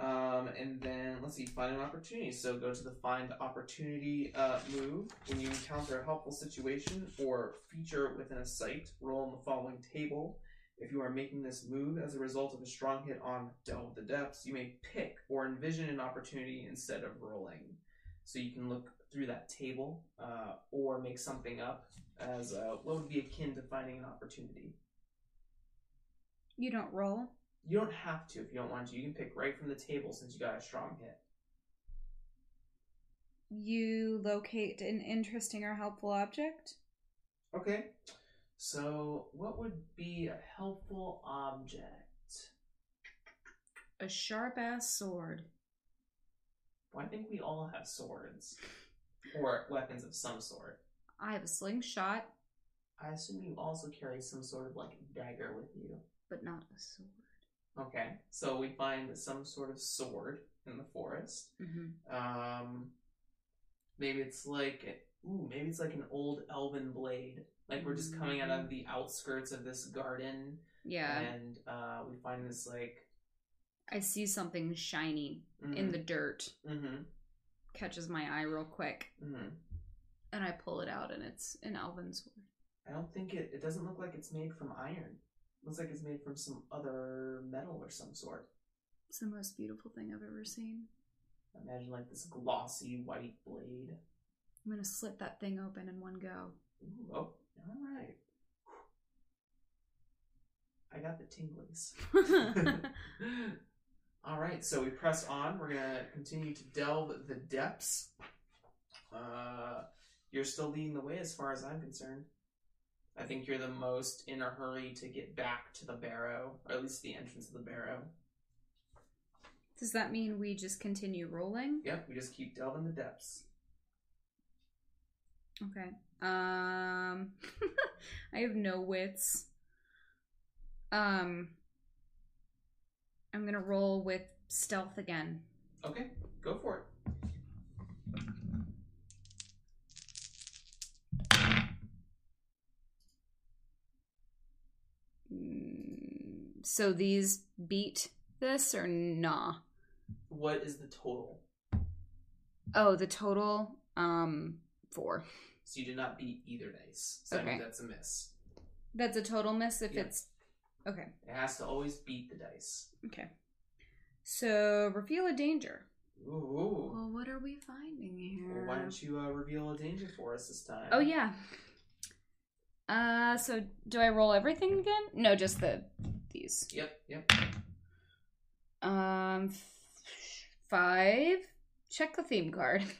S1: Um, and then let's see, find an opportunity. So go to the find opportunity uh, move. When you encounter a helpful situation or feature within a site, roll on the following table. If you are making this move as a result of a strong hit on Delve the Depths, you may pick or envision an opportunity instead of rolling. So you can look through that table uh, or make something up as uh, what would be akin to finding an opportunity.
S2: You don't roll?
S1: You don't have to if you don't want to. You can pick right from the table since you got a strong hit.
S2: You locate an interesting or helpful object?
S1: Okay. So, what would be a helpful object?
S2: A sharp ass sword.
S1: Well, I think we all have swords or weapons of some sort.
S2: I have a slingshot,
S1: I assume you also carry some sort of like dagger with you.
S2: but not a sword.
S1: Okay, so we find some sort of sword in the forest.
S2: Mm-hmm.
S1: Um, maybe it's like ooh, maybe it's like an old elven blade. Like we're just coming out of the outskirts of this garden,
S2: Yeah.
S1: and uh, we find this like
S2: I see something shiny
S1: mm-hmm,
S2: in the dirt.
S1: mm-hmm,
S2: Catches my eye real quick.
S1: mm-hmm.
S2: And I pull it out and it's an elven sword.
S1: I don't think it. It doesn't look like it's made from iron. Looks like it's made from some other metal or some sort.
S2: It's the most beautiful thing I've ever seen.
S1: Imagine like this glossy white blade.
S2: I'm gonna slit that thing open in one go.
S1: Ooh, oh, all right. I got the tinglies. all right, so we press on. We're gonna continue to delve the depths. Uh, you're still leading the way as far as I'm concerned. I think you're the most in a hurry to get back to the barrow, or at least the entrance of the barrow.
S2: Does that mean we just continue rolling?
S1: Yep, we just keep delving the depths.
S2: Okay. Um I have no wits. Um I'm gonna roll with stealth again.
S1: Okay, go for it.
S2: So these beat this or nah?
S1: What is the total?
S2: Oh, the total um four.
S1: So you did not beat either dice. So that
S2: Okay.
S1: means that's a miss.
S2: That's a total miss if
S1: Yeah.
S2: it's okay.
S1: It has to always beat the dice.
S2: Okay. So reveal a danger.
S1: Ooh.
S2: Well, what are we finding here?
S1: Well, why don't you uh, reveal a danger for us this time?
S2: Oh yeah. Uh, so do I roll everything again? No, just the these.
S1: Yep, yep.
S2: Um, five. Check the theme card.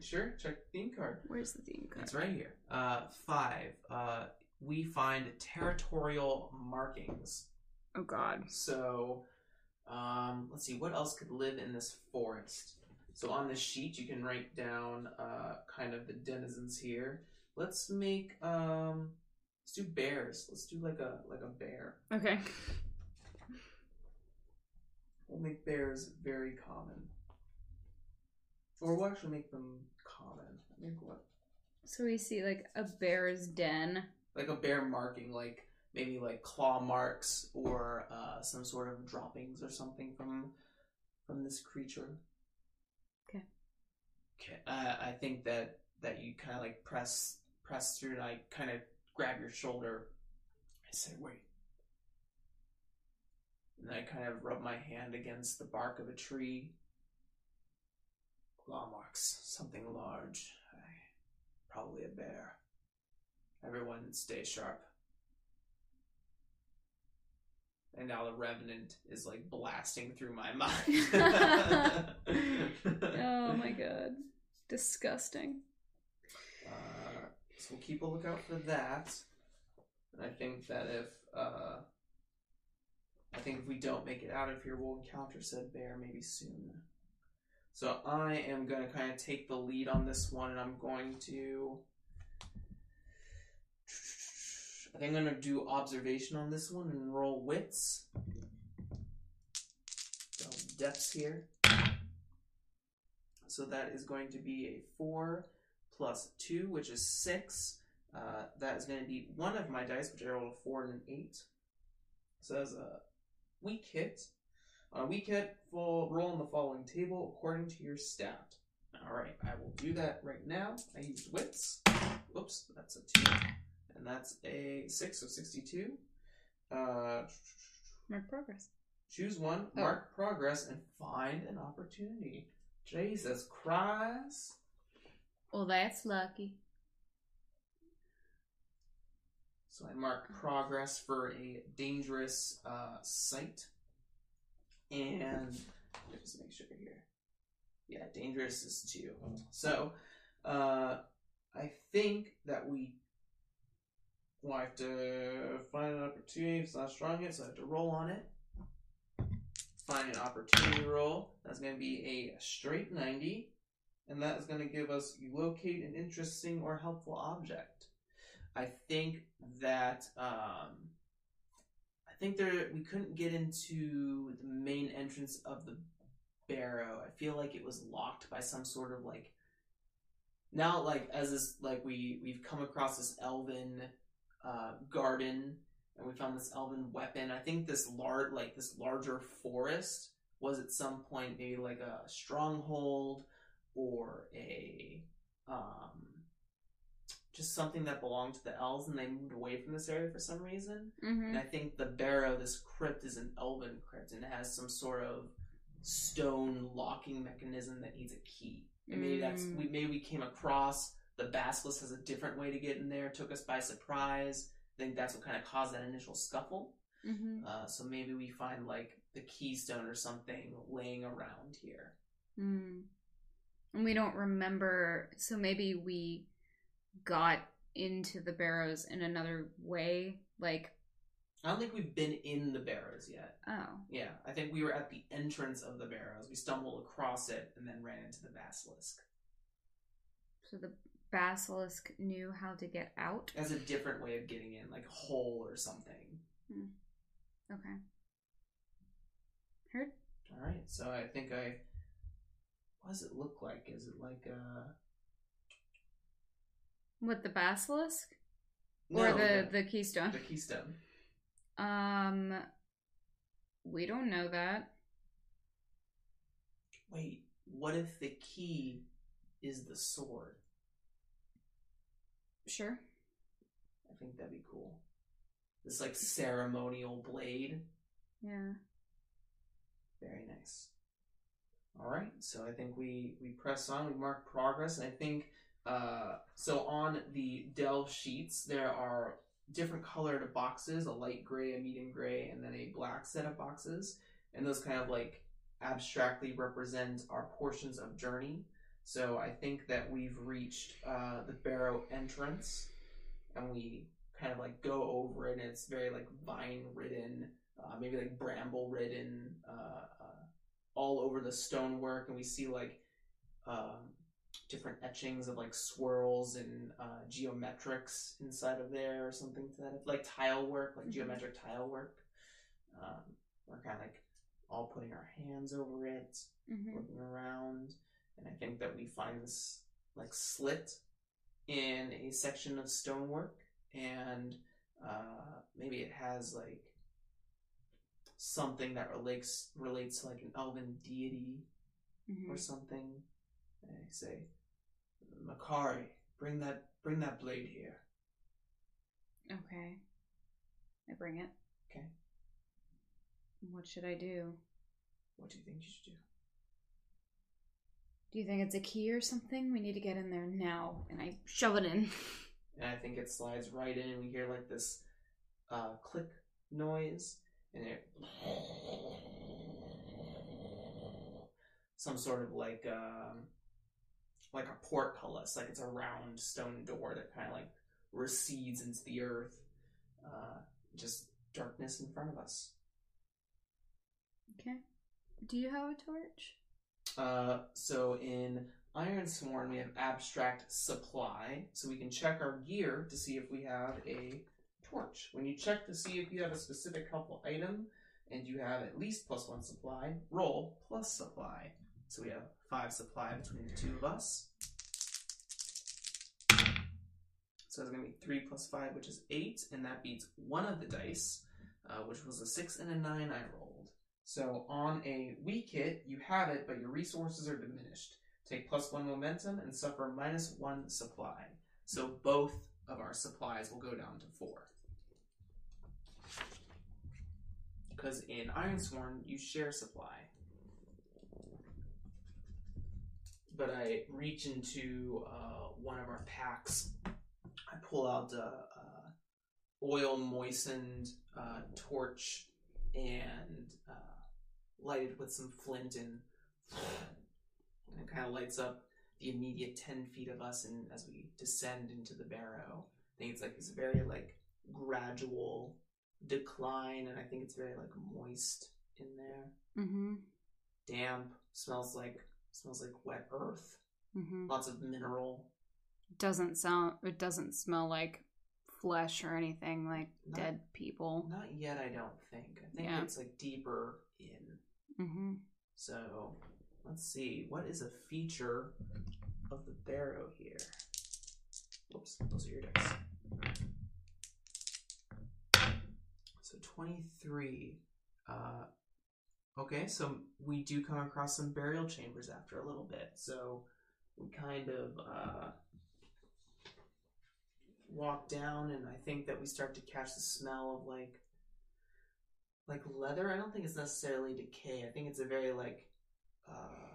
S1: Sure, check the theme card.
S2: Where's the theme card?
S1: It's right here. Uh, five. Uh, we find territorial markings.
S2: Oh God.
S1: So, um, let's see, what else could live in this forest? So on this sheet, you can write down uh, kind of the denizens here. Let's make um, let's do bears. Let's do like a like a bear.
S2: Okay.
S1: We'll make bears very common, or we'll actually make them common. I think what
S2: So we see like a bear's den.
S1: like a bear marking, like maybe like claw marks or uh, some sort of droppings or something from from this creature.
S2: Okay.
S1: Okay. Uh, I think that that you kind of like press press through, and I kind of grab your shoulder. I say, "Wait." And then I kind of rub my hand against the bark of a tree. Claw marks, something large. I, probably a bear. Everyone stay sharp. And now the revenant is like blasting through my mind.
S2: Oh my God. Disgusting.
S1: So we'll keep a lookout for that. And I think that if uh, I think if we don't make it out of here, we'll encounter said bear maybe soon. So I am going to kind of take the lead on this one, and I'm going to. I think I'm going to do observation on this one and roll wits. Depths here. So that is going to be a four plus two, which is six. Uh, that is going to be one of my dice, which I rolled a four and an eight. So that's a weak hit. On a weak hit, full roll on the following table according to your stat. All right, I will do that right now. I used wits. Whoops, that's a two, and that's a six, so sixty-two. Uh,
S2: Mark progress.
S1: choose one,
S2: Oh.
S1: mark progress, and find an opportunity. Jesus Christ!
S2: Well, that's lucky.
S1: So I mark progress for a dangerous uh, site. And just make sure here. Yeah, dangerous is two. So uh, I think that we will have to find an opportunity. It's not strong yet, so I have to roll on it. find an opportunity roll. That's going to be a straight 90. And that is going to give us locate an interesting or helpful object. I think that um, I think there we couldn't get into the main entrance of the barrow. I feel like it was locked by some sort of like now like as this like we we've come across this elven uh, garden and we found this elven weapon. I think this large like this larger forest was at some point maybe like a stronghold or a um just something that belonged to the elves and they moved away from this area for some reason.
S2: Mm-hmm.
S1: And I think the barrow, this crypt, is an elven crypt and it has some sort of stone locking mechanism that needs a key. And maybe that's
S2: Mm.
S1: we maybe we came across the basilisk has a different way to get in there, took us by surprise. I think that's what kind of caused that initial scuffle.
S2: Mm-hmm.
S1: Uh, so maybe we find like the keystone or something laying around here.
S2: Mm. And we don't remember, so maybe we got into the barrows in another way. Like,
S1: I don't think we've been in the barrows yet.
S2: oh,
S1: Yeah, I think we were at the entrance of the barrows. We stumbled across it and then ran into the basilisk.
S2: so the basilisk knew how to get out.
S1: As a different way of getting in, like a hole or something. Hmm.
S2: Okay. Heard?
S1: All right, so I think I. What does it look like? Is it like a
S2: What the basilisk or
S1: no,
S2: the the keystone?
S1: the keystone?
S2: Um, we don't know that.
S1: Wait, what if the key is the sword?
S2: Sure.
S1: I think that'd be cool. This like ceremonial blade.
S2: Yeah.
S1: Very nice. All right, so I think we we press on. We mark progress, and I think uh, so. On the delve sheets, there are different colored boxes: a light gray, a medium gray, and then a black set of boxes. And those kind of like abstractly represent our portions of journey. So I think that we've reached uh, the barrow entrance, and we kind of like go over it, and it's very like vine ridden, uh, maybe like bramble ridden, uh, uh, all over the stonework, and we see like um, different etchings of like swirls and uh, geometrics inside of there, or something to that, like tile work, like
S2: Mhm.
S1: geometric tile work. Um, we're kind of like all putting our hands over it,
S2: Mm-hmm.
S1: looking around, and I think that we find this like slit in a section of stonework, and uh, maybe it has like something that relates relates to like an elven deity
S2: Mm-hmm.
S1: or something. And I say, Makari, bring that bring that blade here.
S2: Okay. I bring it.
S1: Okay.
S2: What should I do?
S1: What do you think you should do?
S2: Do you think it's a key or something? We need to get in there now. And I shove it in.
S1: And I think it slides right in, we hear like this uh, click noise, and it some sort of like um, like a portcullis, like it's a round stone door that kind of like recedes into the earth. Uh, just darkness in front of us.
S2: Okay. Do you have a torch?
S1: Uh, so in Ironsworn, we have abstract supply, so we can check our gear to see if we have a torch. When you check to see if you have a specific helpful item and you have at least plus one supply, roll plus supply. So we have five supply between the two of us. So it's going to be three plus five, which is eight, and that beats one of the dice, uh, which was a six and a nine I rolled. So on a weak hit, you have it, but your resources are diminished. Take plus one momentum and suffer minus one supply. So both of our supplies will go down to four. Because in Ironsworn, you share supply. But I reach into uh, one of our packs. I pull out a, a oil moistened uh, torch and uh, light it with some flint and, and it kind of lights up the immediate 10 feet of us and as we descend into the barrow i think it's like this very like gradual decline and i think it's very like moist in there.
S2: Mm-hmm.
S1: Damp. Smells like smells like wet earth.
S2: Mm-hmm.
S1: Lots of mineral.
S2: Doesn't sound. It doesn't smell like flesh or anything like
S1: Not-
S2: dead people.
S1: Not yet, I don't think. I think
S2: Yeah.
S1: it's like deeper in.
S2: Mm-hmm.
S1: So let's see. What is a feature of the barrow here? Whoops, those are your dice. So 23. Uh, okay, so we do come across some burial chambers after a little bit. So we kind of uh, walk down, and I think that we start to catch the smell of like like leather. I don't think it's necessarily decay. I think it's a very like uh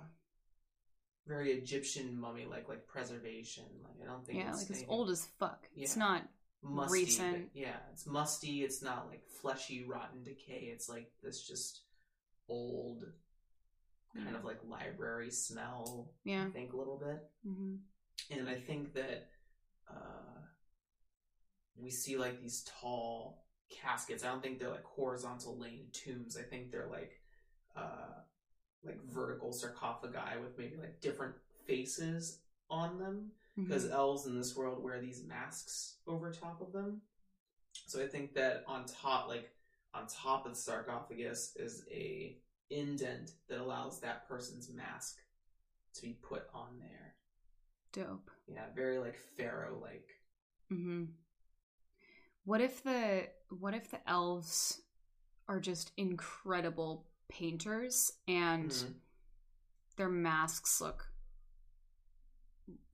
S1: very Egyptian mummy like like preservation. Like I don't think
S2: Yeah,
S1: it's
S2: like it's old as fuck. It's not.
S1: Musty,
S2: recent.
S1: yeah, it's musty. It's not like fleshy, rotten decay. It's like this just old kind of like library smell.
S2: Yeah.
S1: I think a little bit
S2: Mm-hmm.
S1: and I think that uh, we see like these tall caskets. I don't think they're like horizontal laying tombs. I think they're like uh, like vertical sarcophagi with maybe like different faces on them
S2: Mm-hmm.
S1: because elves in this world wear these masks over top of them. So I think that on top, like on top of the sarcophagus, is a indent that allows that person's mask to be put on there.
S2: Dope.
S1: Yeah, very like pharaoh like.
S2: Mm-hmm. What if the what if the elves are just incredible painters and
S1: Mhm.
S2: their masks look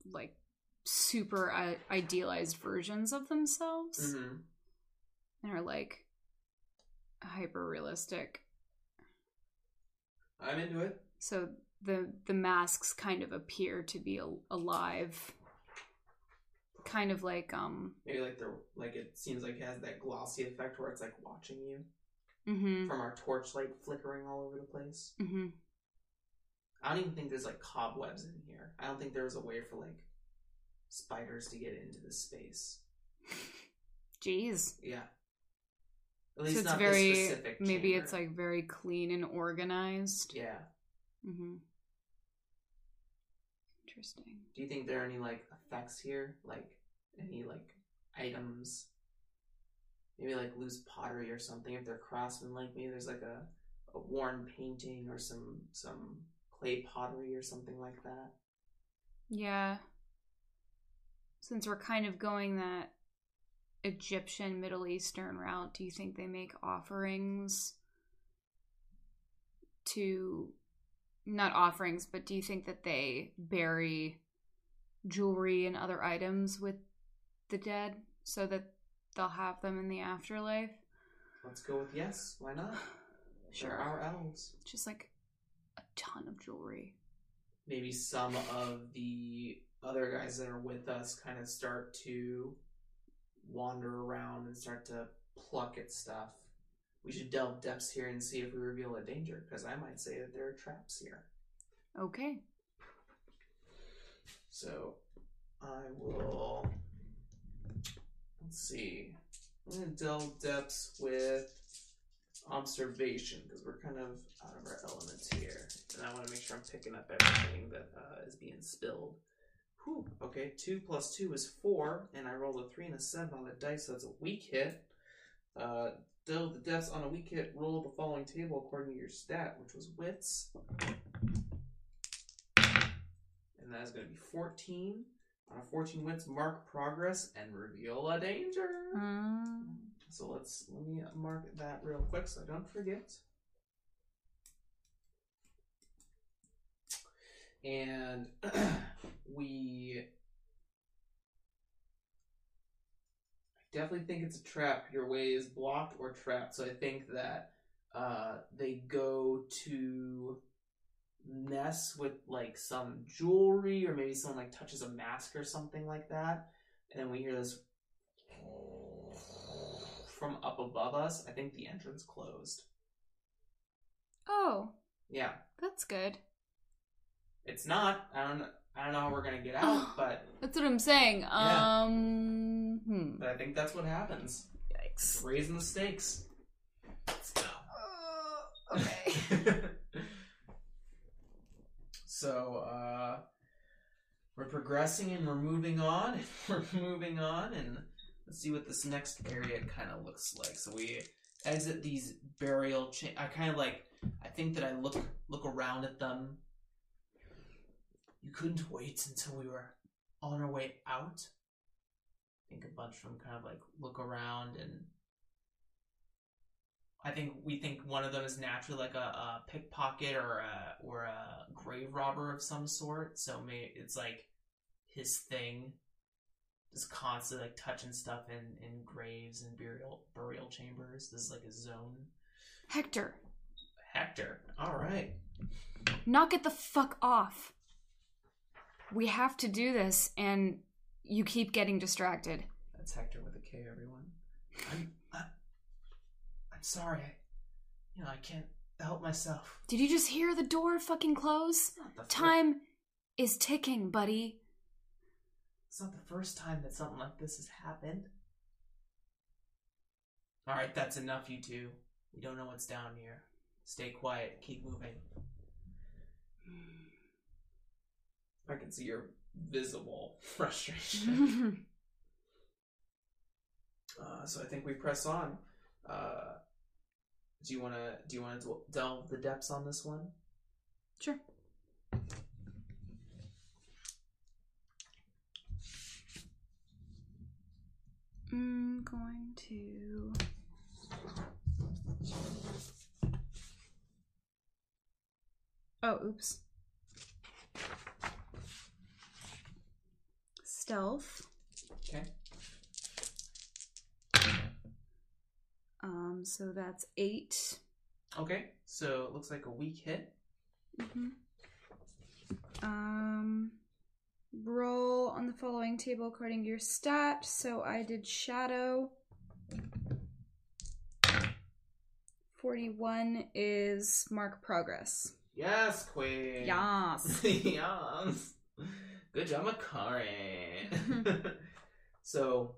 S2: like super i- idealized versions of themselves
S1: Mhm.
S2: and are like hyper realistic.
S1: I'm into it.
S2: So the the masks kind of appear to be al- alive, kind of like um.
S1: Maybe like they're like it seems like it has that glossy effect where it's like watching you
S2: Mm-hmm.
S1: from our torchlight flickering all over the place.
S2: Mm-hmm.
S1: I don't even think there's like cobwebs in here. I don't think there was a way for like spiders to get into this space.
S2: Jeez.
S1: Yeah. At
S2: So
S1: least
S2: it's
S1: not
S2: very
S1: this specific
S2: maybe
S1: chamber.
S2: it's like very clean and organized.
S1: Yeah.
S2: Mm-hmm. Interesting.
S1: Do you think there are any like effects here? Like any like items? Maybe like loose pottery or something. If they're craftsmen like me, there's like a, a worn painting or some some clay pottery or something like that.
S2: Yeah. Since we're kind of going that Egyptian Middle Eastern route, do you think they make offerings to not offerings, but do you think that they bury jewelry and other items with the dead so that they'll have them in the afterlife?
S1: Let's go with yes. Why not?
S2: Sure.
S1: They're our elves.
S2: Just like a ton of jewelry.
S1: maybe some of the other guys that are with us kind of start to wander around and start to pluck at stuff. We should delve depths here and see if we reveal a danger, because I might say that there are traps here.
S2: Okay.
S1: So I will. Let's see. I'm going to delve depths with observation because we're kind of out of our elements here. And I want to make sure I'm picking up everything that uh, is being spilled. Whew. Okay, 2 plus 2 is 4, and I rolled a 3 and a 7 on the dice, so that's a weak hit. Uh, delve the depths on a weak hit, roll the following table according to your stat, which was wits. And that is going to be 14. On a 14 wits, mark progress and reveal a danger.
S2: Mm.
S1: So let's let me mark that real quick so I don't forget. And we definitely think it's a trap. Your way is blocked or trapped. So I think that uh, they go to mess with like some jewelry or maybe someone like touches a mask or something like that. And then we hear this from up above us. I think the entrance closed.
S2: Oh,
S1: Yeah.
S2: that's good.
S1: It's not. I don't know. I don't know how we're gonna get out, but
S2: That's what I'm saying.
S1: Yeah.
S2: Um, hmm.
S1: but I think that's what happens.
S2: Yikes.
S1: Raising the stakes. Let's go.
S2: Okay.
S1: so, uh, we're progressing and we're moving on. We're moving on, and let's see what this next area kind of looks like. So we exit these burial. Cha- I kind of like. I think that I look look around at them. You couldn't wait until we were on our way out. I think a bunch of them kind of like look around and I think we think one of them is naturally like a, a pickpocket or a or a grave robber of some sort. So may it's like his thing, just constantly like touching stuff in in graves and burial burial chambers. This is like a zone.
S2: Hector,
S1: Hector, all right.
S2: knock it the fuck off. We have to do this, and you keep getting distracted.
S1: That's Hector with a K. Everyone, I'm I'm sorry. I, you know I can't help myself.
S2: Did you just hear the door fucking close?
S1: It's not the fir-
S2: Time is ticking, buddy.
S1: It's not the first time that something like this has happened. All right, that's enough, you two. We don't know what's down here. Stay quiet. Keep moving. Hmm. I can see your visible frustration. uh, so I think we press on. Uh, do you want to? Do you want to delve the depths on this one?
S2: sure. I'm going to. Oh, oops. Stealth.
S1: Okay.
S2: Um, so that's eight.
S1: Okay. So it looks like a weak hit.
S2: Mm-hmm. Um, roll on the following table according to your stat. So I did shadow. 41 is mark progress.
S1: Yes, Queen.
S2: Yas.
S1: yes. Good job, Makari. so,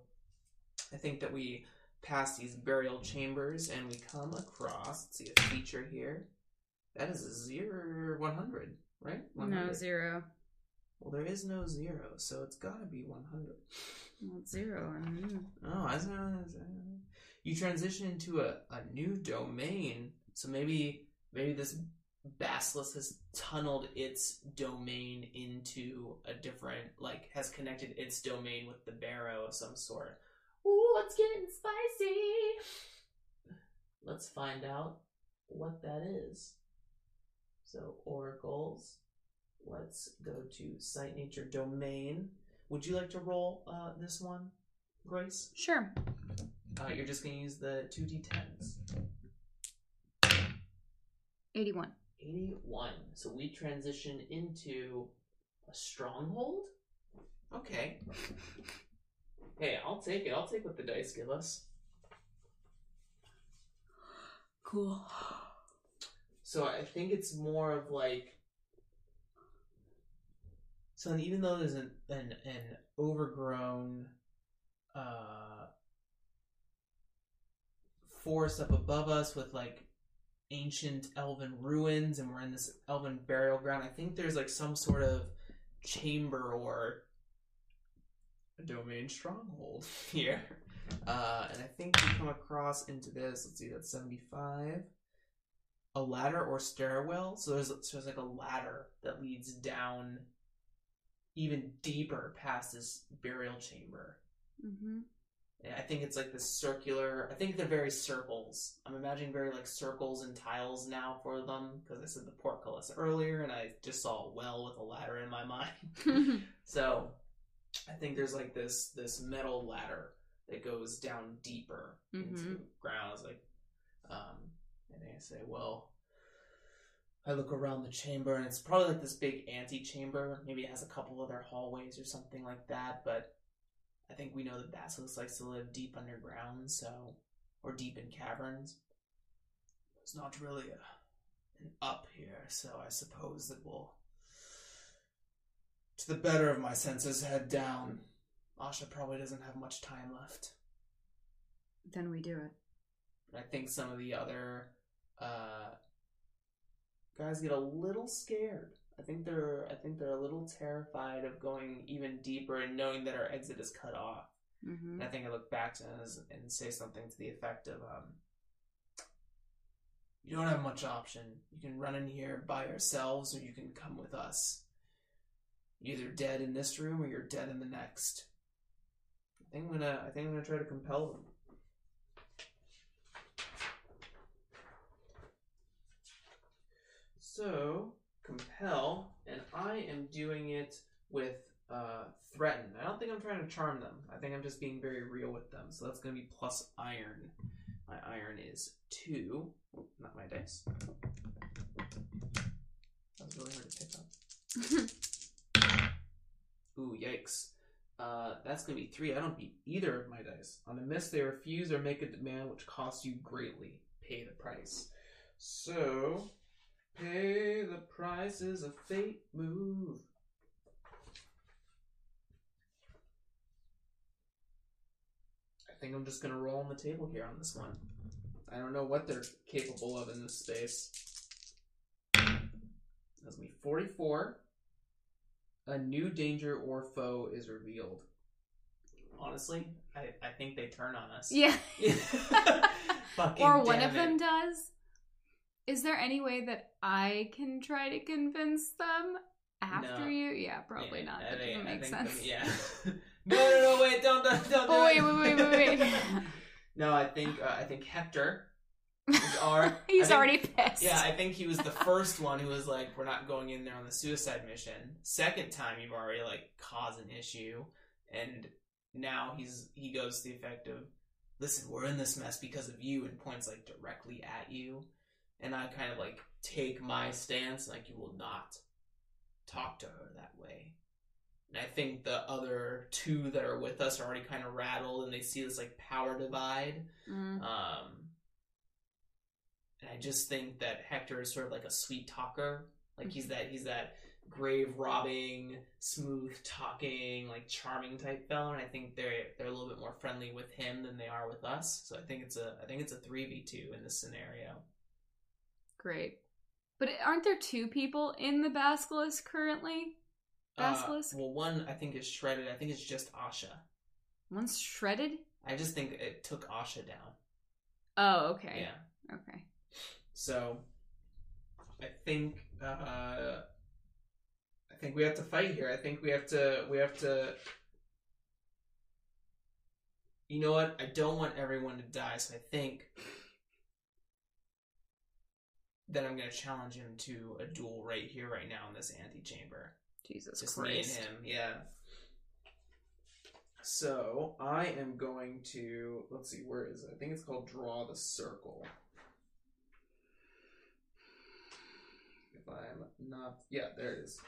S1: I think that we pass these burial chambers and we come across, let's see a feature here. That is a zero, 100, right? 100.
S2: No, zero.
S1: Well, there is no zero, so it's gotta be 100.
S2: Well, zero. mm.
S1: Oh, I see. You transition into a, a new domain, so maybe maybe this basilisk has tunneled its domain into a different, like, has connected its domain with the barrow of some sort. Ooh, it's getting spicy. Let's find out what that is. So, oracles. Let's go to site nature domain. Would you like to roll uh, this one, Grace?
S2: Sure.
S1: Uh, you're just gonna use the two d10s.
S2: 81.
S1: 81. So we transition into a stronghold? Okay. Hey, I'll take it. I'll take what the dice give us.
S2: Cool.
S1: So I think it's more of like. So even though there's an an, an overgrown uh, forest up above us with like ancient elven ruins, and we're in this elven burial ground, I think there's like some sort of chamber or a domain stronghold here. Uh, and I think we come across into this. Let's see, that's 75 a ladder or stairwell. So there's so there's like a ladder that leads down even deeper past this burial chamber.
S2: Mm-hmm.
S1: I think it's like this circular. I think they're very circles. I'm imagining very like circles and tiles now for them because I said the portcullis earlier, and I just saw a well with a ladder in my mind. so I think there's like this this metal ladder that goes down deeper into
S2: Mhm.
S1: the ground. I was like, um, and I say, well, I look around the chamber, and it's probably like this big antechamber. Maybe it has a couple other hallways or something like that. But I think we know that Basilisk likes to live deep underground, so or deep in caverns. It's not really a, an up here, so I suppose that we'll, to the better of my senses, head down. Asha probably doesn't have much time left.
S2: then we do it.
S1: But I think some of the other uh, guys get a little scared. I think they're I think they're a little terrified of going even deeper and knowing that our exit is cut off.
S2: Mm-hmm.
S1: And I think I look back to them and say something to the effect of, um, "You don't have much option. You can run in here by yourselves, or you can come with us. You're either dead in this room or you're dead in the next." I think I'm gonna. I think I'm gonna try to compel them. So compel, and I am doing it with uh, threaten. I don't think I'm trying to charm them. I think I'm just being very real with them. So that's going to be plus iron. My iron is two. Oh, not my dice. That was really hard to pick up. Ooh, yikes. Uh, that's going to be three. I don't beat either of my dice. On a miss, they refuse or make a demand which costs you greatly. Pay the price. So, pay the price is a fate move. I think I'm just gonna roll on the table here on this one. I don't know what they're capable of in this space. That's me 44. A new danger or foe is revealed. Honestly, I, I think they turn on us.
S2: yeah.
S1: Fucking
S2: or one of
S1: it.
S2: them does. Is there any way that I can try to convince them after
S1: No.
S2: you? Yeah, probably
S1: Yeah,
S2: not. That doesn't make sense.
S1: the- yeah. no, no, no, wait, don't, don't, don't.
S2: Oh,
S1: it.
S2: wait, wait, wait, wait, wait.
S1: no, I think, uh, I think Hector is our.
S2: He's
S1: think-
S2: already pissed.
S1: Yeah, I think he was the first one who was like, "We're not going in there on the suicide mission." Second time, you've already like caused an issue, and now he's he goes to the effect of, "Listen, we're in this mess because of you," and points like directly at you, and I kind of like take my stance, like you will not talk to her that way. And I think the other two that are with us are already kind of rattled, and they see this like power divide.
S2: Mm.
S1: Um, and I just think that Hector is sort of like a sweet talker. Like he's that he's that grave robbing, smooth talking, like charming type fellow. And I think they're they're a little bit more friendly with him than they are with us. So I think it's a I think it's a three v two in this scenario.
S2: Great. But aren't there two people in the basilisk currently?
S1: Uh, well, one I think is shredded. I think it's just Asha.
S2: One's shredded?
S1: I just think it took Asha down.
S2: Oh, okay.
S1: Yeah.
S2: Okay.
S1: So I think uh I think we have to fight here. I think we have to we have to You know what? I don't want everyone to die, so I think that I'm gonna challenge him to a duel right here, right now in this antechamber.
S2: Jesus
S1: Just me and him, yeah. So I am going to let's see, where is it? I think it's called Draw the Circle. If I'm not yeah, there it is.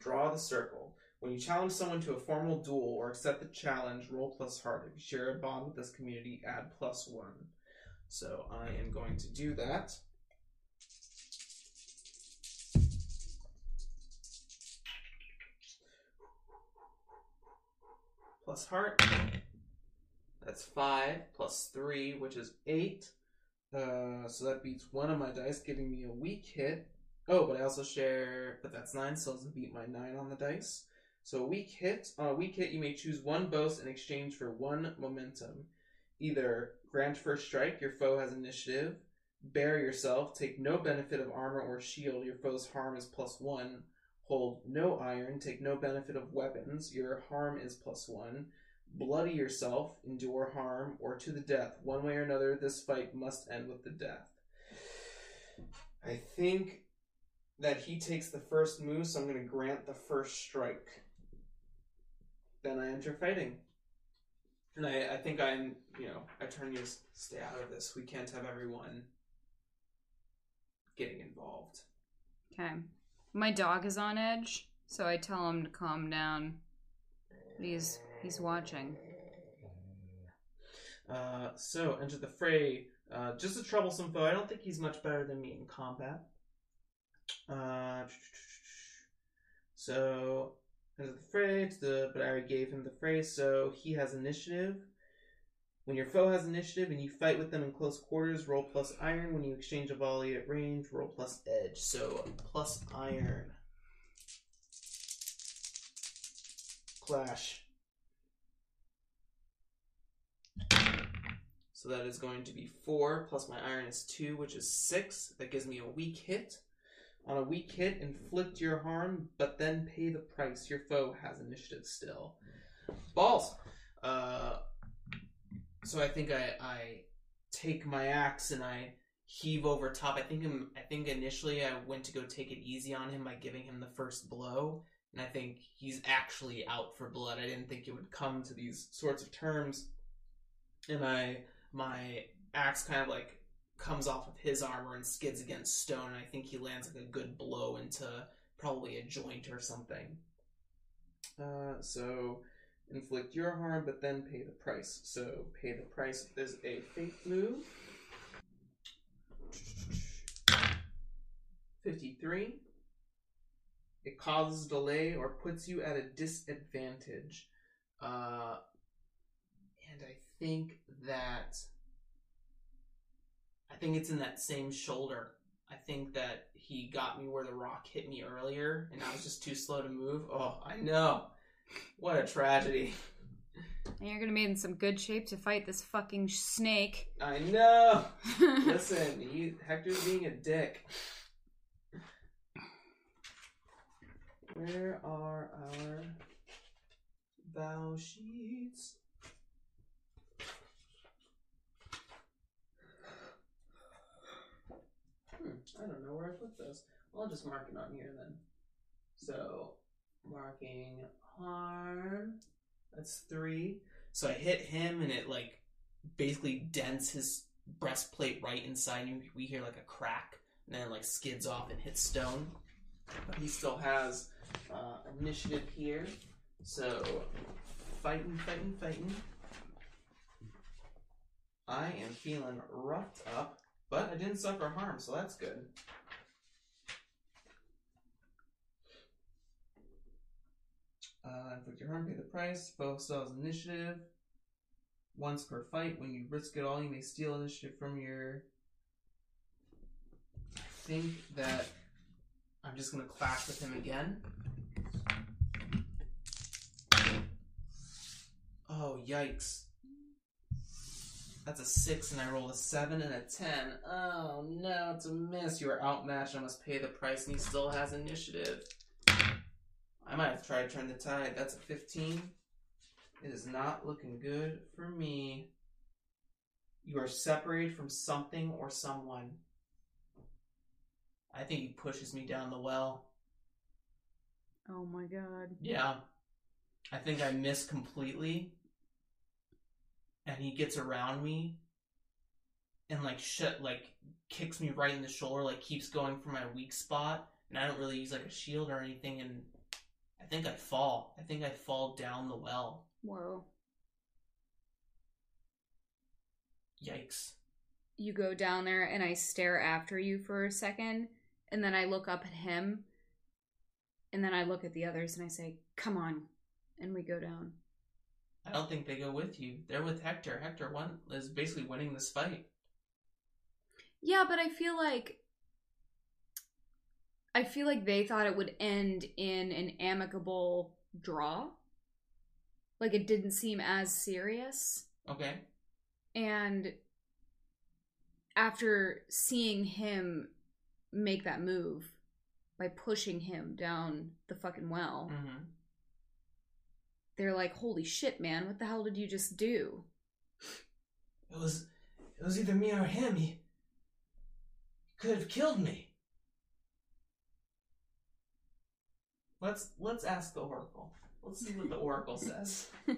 S1: Draw the circle. When you challenge someone to a formal duel or accept the challenge, roll plus heart. If you share a bond with this community, add plus one. So I am going to do that. Plus heart. That's five plus three, which is eight. Uh, so that beats one of my dice, giving me a weak hit. Oh, but I also share, but that's nine, so it doesn't beat my nine on the dice. So a weak hit. On a weak hit, you may choose one boast in exchange for one momentum. Either grant first strike, your foe has initiative. Bear yourself, take no benefit of armor or shield, your foe's harm is plus one. Hold no iron, take no benefit of weapons, your harm is plus one. Bloody yourself, endure harm, or to the death. One way or another, this fight must end with the death. I think that he takes the first move, so I'm going to grant the first strike. Then I enter fighting. And I, I think I'm, you know, I turn you stay out of this. We can't have everyone getting involved.
S2: Okay. My dog is on edge, so I tell him to calm down. He's he's watching.
S1: Uh, so enter the fray. Uh, just a troublesome foe. I don't think he's much better than me in combat. Uh, so enter the fray. The but I already gave him the fray, so he has initiative. When your foe has initiative and you fight with them in close quarters, roll plus iron. When you exchange a volley at range, roll plus edge. So plus iron. Clash. So that is going to be four plus my iron is two, which is six. That gives me a weak hit. On a weak hit, inflict your harm, but then pay the price. Your foe has initiative still. Balls. Uh, so I think I, I take my axe and I heave over top. I think I'm, I think initially I went to go take it easy on him by giving him the first blow, and I think he's actually out for blood. I didn't think it would come to these sorts of terms, and I my axe kind of like comes off of his armor and skids against stone, and I think he lands like a good blow into probably a joint or something. Uh, so inflict your harm, but then pay the price. So pay the price is a fate move. 53. It causes delay or puts you at a disadvantage. Uh, and I think that. I think it's in that same shoulder. I think that he got me where the rock hit me earlier, and I was just too slow to move. Oh, I know. What a tragedy.
S2: And you're gonna be in some good shape to fight this fucking snake.
S1: I know. Listen, he, Hector's being a dick. Where are our bow sheets? Hmm, I don't know where I put those. Well, I'll just mark it on here then. So, marking harm. That's three. So I hit him and it like basically dents his breastplate right inside. And we hear like a crack and then it like skids off and hits stone. But he still has uh, initiative here. So fighting, fighting, fighting. I am feeling roughed up, but I didn't suffer harm, so that's good. Uh, inflict your harm, pay the price. Still has initiative. Once per fight, when you risk it all, you may steal initiative from your. I think that I'm just gonna clash with him again. Oh yikes! That's a six, and I roll a seven and a ten. Oh no, it's a miss. You are outmatched. I must pay the price, and he still has initiative. I might have tried to turn the tide. That's a 15. It is not looking good for me. You are separated from something or someone. I think he pushes me down the well.
S2: oh my god.
S1: Yeah. I think I miss completely. And he gets around me and like shit like kicks me right in the shoulder, like keeps going for my weak spot. And I don't really use like a shield or anything and think I fall. I think I fall down the well.
S2: Whoa.
S1: Yikes.
S2: You go down there and I stare after you for a second, and then I look up at him, and then I look at the others and I say, Come on. And we go down.
S1: I don't think they go with you. They're with Hector. Hector won is basically winning this fight.
S2: Yeah, but I feel like I feel like they thought it would end in an amicable draw. Like it didn't seem as serious.
S1: Okay.
S2: And after seeing him make that move by pushing him down the fucking well,
S1: Mm-hmm.
S2: they're like, "Holy shit, man! What the hell did you just do?"
S1: It was it was either me or him. He could have killed me. Let's let's ask the Oracle. Let's see what the Oracle says.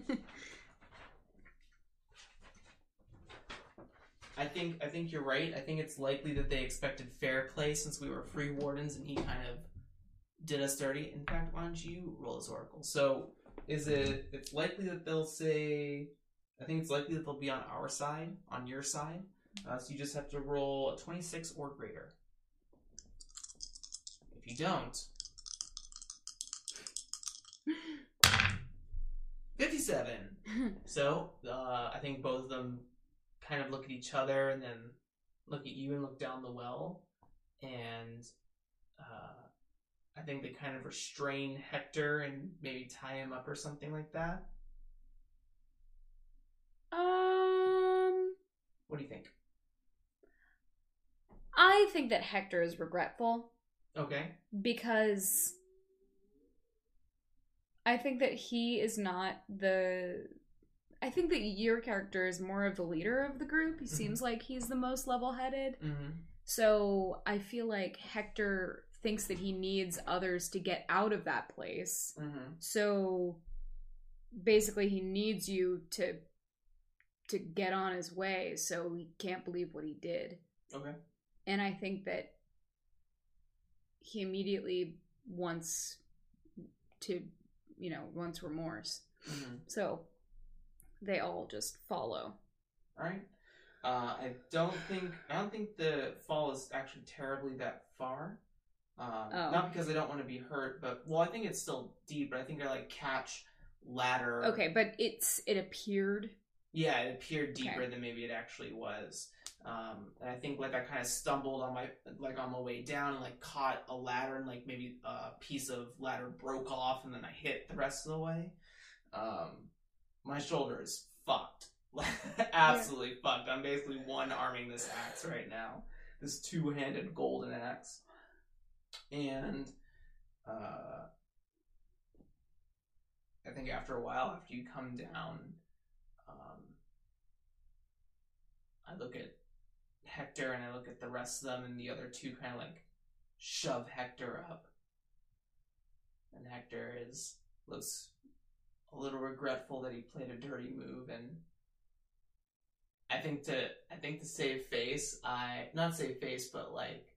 S1: I think I think you're right. I think it's likely that they expected fair play since we were free wardens and he kind of did us dirty. In fact, why don't you roll this oracle? So is it it's likely that they'll say I think it's likely that they'll be on our side, on your side. Uh, so you just have to roll a 26 or greater. If you don't, 57. So, uh, I think both of them kind of look at each other and then look at you and look down the well. And uh, I think they kind of restrain Hector and maybe tie him up or something like that.
S2: um,
S1: What do you think?
S2: I think that Hector is regretful
S1: Okay.
S2: because I think that he is not the. I think that your character is more of the leader of the group. He seems like he's the most level headed.
S1: Mm-hmm.
S2: So I feel like Hector thinks that he needs others to get out of that place.
S1: Mm-hmm.
S2: So basically he needs you to to get on his way so he can't believe what he did.
S1: Okay.
S2: And I think that he immediately wants to, you know, wants remorse.
S1: Mm-hmm.
S2: So they all just follow.
S1: Right. Uh, I don't think I don't think the fall is actually terribly that far. Um,
S2: Oh.
S1: Not because I don't want to be hurt, but well, I think it's still deep. But I think I like catch ladder.
S2: Okay, but it's it appeared.
S1: Yeah, it appeared deeper
S2: Okay.
S1: than maybe it actually was. Um, and I think like I kind of stumbled on my like on my way down and like caught a ladder and like maybe a piece of ladder broke off and then I hit the rest of the way. Um, my shoulder is fucked, Like absolutely fucked. I'm basically one arming this axe right now, this two handed golden axe, and uh, I think after a while, after you come down, um, I look at Hector and I look at the rest of them, and the other two kind of like shove Hector up, and Hector is looks a little regretful that he played a dirty move, and I think to I think to save face, I not save face, but like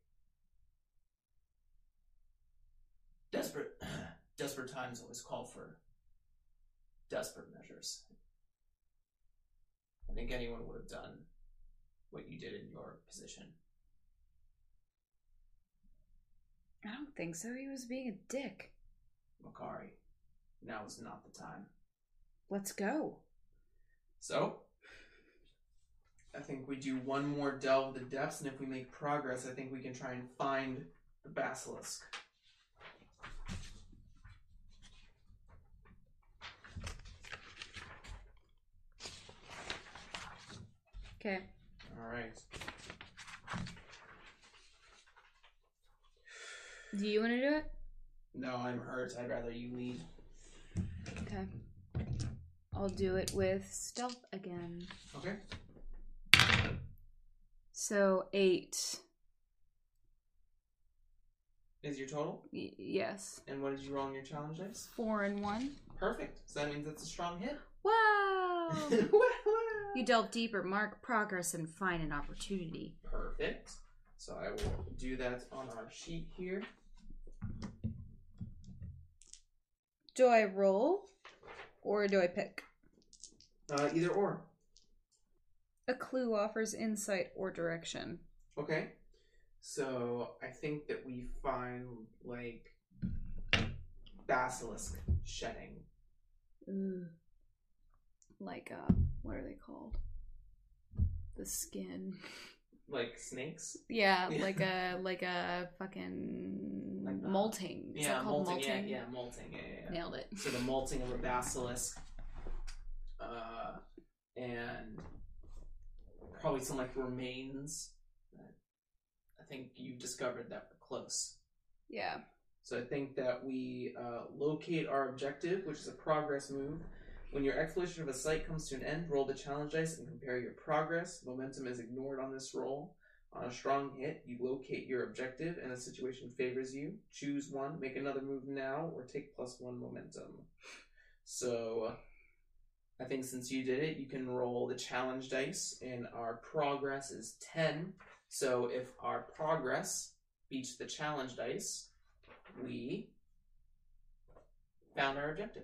S1: desperate desperate times always call for desperate measures. I think anyone would have done what you did in your position.
S2: I don't think so. He was being a dick.
S1: Makari, now is not the time.
S2: Let's go.
S1: So, I think we do one more delve the depths, and if we make progress, I think we can try and find the basilisk.
S2: Okay.
S1: All right.
S2: Do you want to do it?
S1: No, I'm hurt. I'd rather you lead.
S2: Okay. I'll do it with stealth again.
S1: Okay.
S2: So eight.
S1: Is your total?
S2: Y- yes.
S1: And what did you roll on your challenge dice?
S2: Four and one.
S1: Perfect. So that means it's a strong hit.
S2: Wow! you delve deeper, mark progress, and find an opportunity.
S1: Perfect. So I will do that on our sheet here.
S2: Do I roll, or do I pick?
S1: Uh, either or.
S2: A clue offers insight or direction.
S1: Okay. So I think that we find like basilisk shedding.
S2: Ooh. Like uh, what are they called? The skin.
S1: Like snakes?
S2: Yeah,
S1: Yeah.
S2: like a like a fucking
S1: Like
S2: molting. Is
S1: yeah, molting.
S2: molting?
S1: Yeah, yeah, molting. Yeah, yeah, yeah.
S2: Nailed it.
S1: So the molting of a basilisk. Uh, and probably some like remains. that I think you discovered that were close.
S2: Yeah.
S1: So I think that we uh, locate our objective, which is a progress move. When your exploration of a site comes to an end, roll the challenge dice and compare your progress. Momentum is ignored on this roll. On a strong hit, you locate your objective and the situation favors you. Choose one, make another move now, or take plus one momentum. So uh, I think since you did it, you can roll the challenge dice, and our progress is 10. So if our progress beats the challenge dice, we found our objective.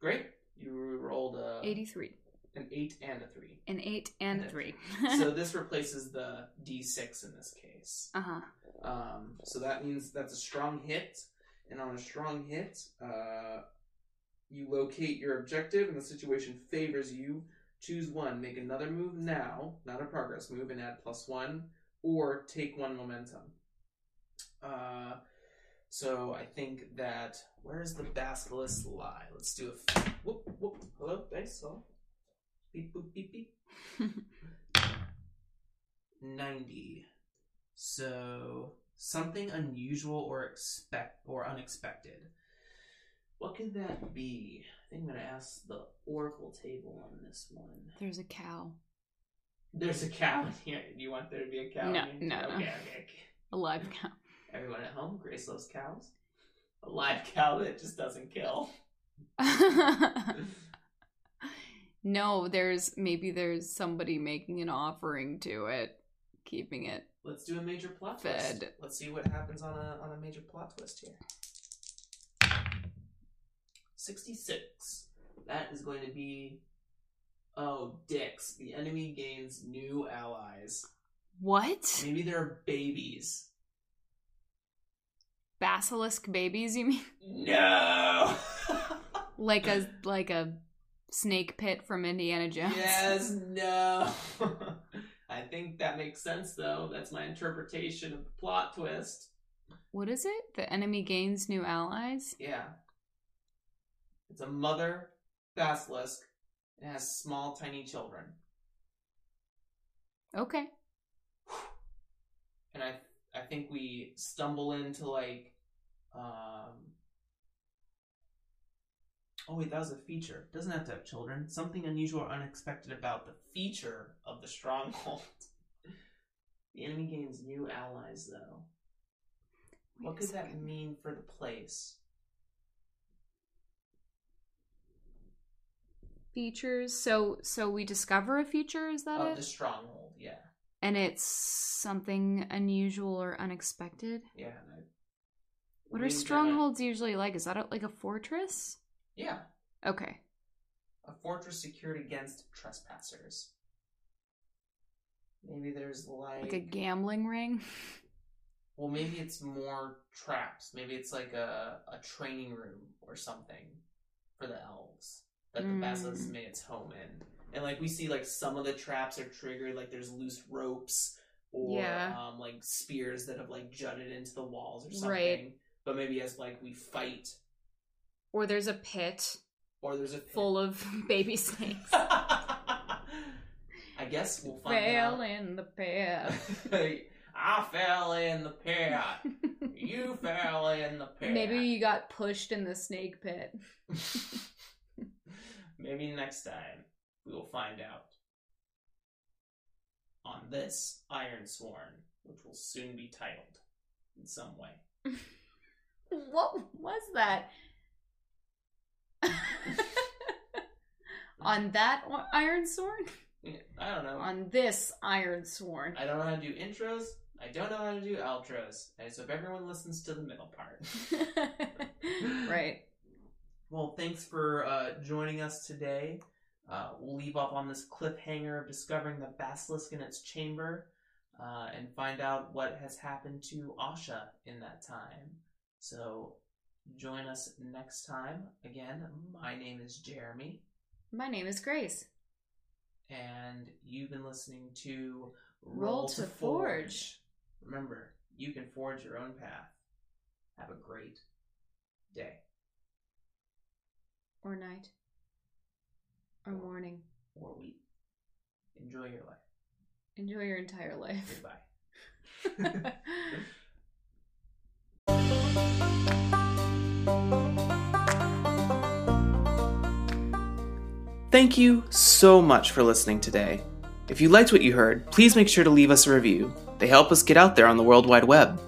S1: Great. You rolled a,
S2: 83.
S1: an 8 and a 3.
S2: An 8 and
S1: Okay.
S2: 3.
S1: so this replaces the d6 in this case.
S2: uh huh.
S1: Um, so that means that's a strong hit, and on a strong hit, uh, you locate your objective, and the situation favors you. Choose one. Make another move now, not a progress move, and add plus one, or take one momentum. Uh, so I think that where's the basilisk lie? Let's do a f- whoop whoop. Hello, dice. Hello. Beep boop beep beep. Ninety. So something unusual or expect or unexpected. What could that be? I think I'm gonna ask the oracle table on this one.
S2: There's a cow.
S1: There's a cow in here. Do you want there to be a cow?
S2: No, no, no.
S1: Okay, okay, okay.
S2: A live cow.
S1: Everyone at home, Grace loves cows. A live cow that just doesn't kill.
S2: no, there's maybe there's somebody making an offering to it, keeping it.
S1: Let's do a major plot
S2: Fed.
S1: twist. Let's see what happens on a on a major plot twist here. Sixty six. That is going to be. Oh, dicks! The enemy gains new allies.
S2: What?
S1: Maybe they're babies.
S2: Basilisk babies, you mean?
S1: No.
S2: Like a like a snake pit from Indiana Jones?
S1: yes. No. I think that makes sense, though. That's my interpretation of the plot twist.
S2: What is it? The enemy gains new allies?
S1: Yeah. It's a mother basilisk. It has small, tiny children.
S2: Okay.
S1: And I I think we stumble into like um Oh wait, that was a feature. Doesn't have to have children. Something unusual or unexpected about the feature of the stronghold. the enemy gains new allies though.
S2: Wait
S1: What could that mean for the place?
S2: Features. So so we discover a feature, is that
S1: Of
S2: it?
S1: Oh, the stronghold, yeah.
S2: And it's something unusual or unexpected?
S1: Yeah.
S2: What are strongholds usually like? Is that a, like a fortress?
S1: Yeah.
S2: Okay.
S1: A fortress secured against trespassers. Maybe there's like,
S2: Like a gambling ring?
S1: well, maybe it's more traps. Maybe it's like a, a training room or something for the elves that the basilisk hmm. made its home in. And like we see, like some of the traps are triggered, like there's loose ropes or
S2: Yeah.
S1: um, like spears that have like jutted into the walls or something.
S2: Right.
S1: But maybe as like we fight,
S2: Or there's a pit
S1: or there's a pit.
S2: full of baby snakes.
S1: I guess we'll find
S2: Fell
S1: out.
S2: in the pit.
S1: I fell in the pit. You fell in the pit.
S2: Maybe you got pushed in the snake pit.
S1: Maybe next time we will find out. On this Ironsworn, which will soon be titled in some way.
S2: What was that? On that iron?
S1: Yeah, I don't know.
S2: On this iron sword.
S1: I don't know how to do intros. I don't know how to do outros. And so if everyone listens to the middle part.
S2: right.
S1: Well, thanks for uh, joining us today. Uh, we'll leave off on this cliffhanger of discovering the basilisk in its chamber uh, and find out what has happened to Asha in that time. So join us next time. Again, my name is Jeremy,
S2: My name is Grace.
S1: and you've been listening to
S2: Roll to Forge.
S1: Remember, you can forge your own path. Have a great day.
S2: Or night. Or morning.
S1: or week. Enjoy your life.
S2: Enjoy your entire life.
S1: Goodbye. Thank you so much for listening today. If you liked what you heard, please make sure to leave us a review. They help us get out there on the World Wide Web.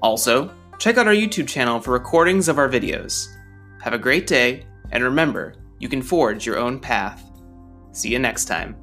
S1: Also, check out our YouTube channel for recordings of our videos. Have a great day, and remember, you can forge your own path. See you next time.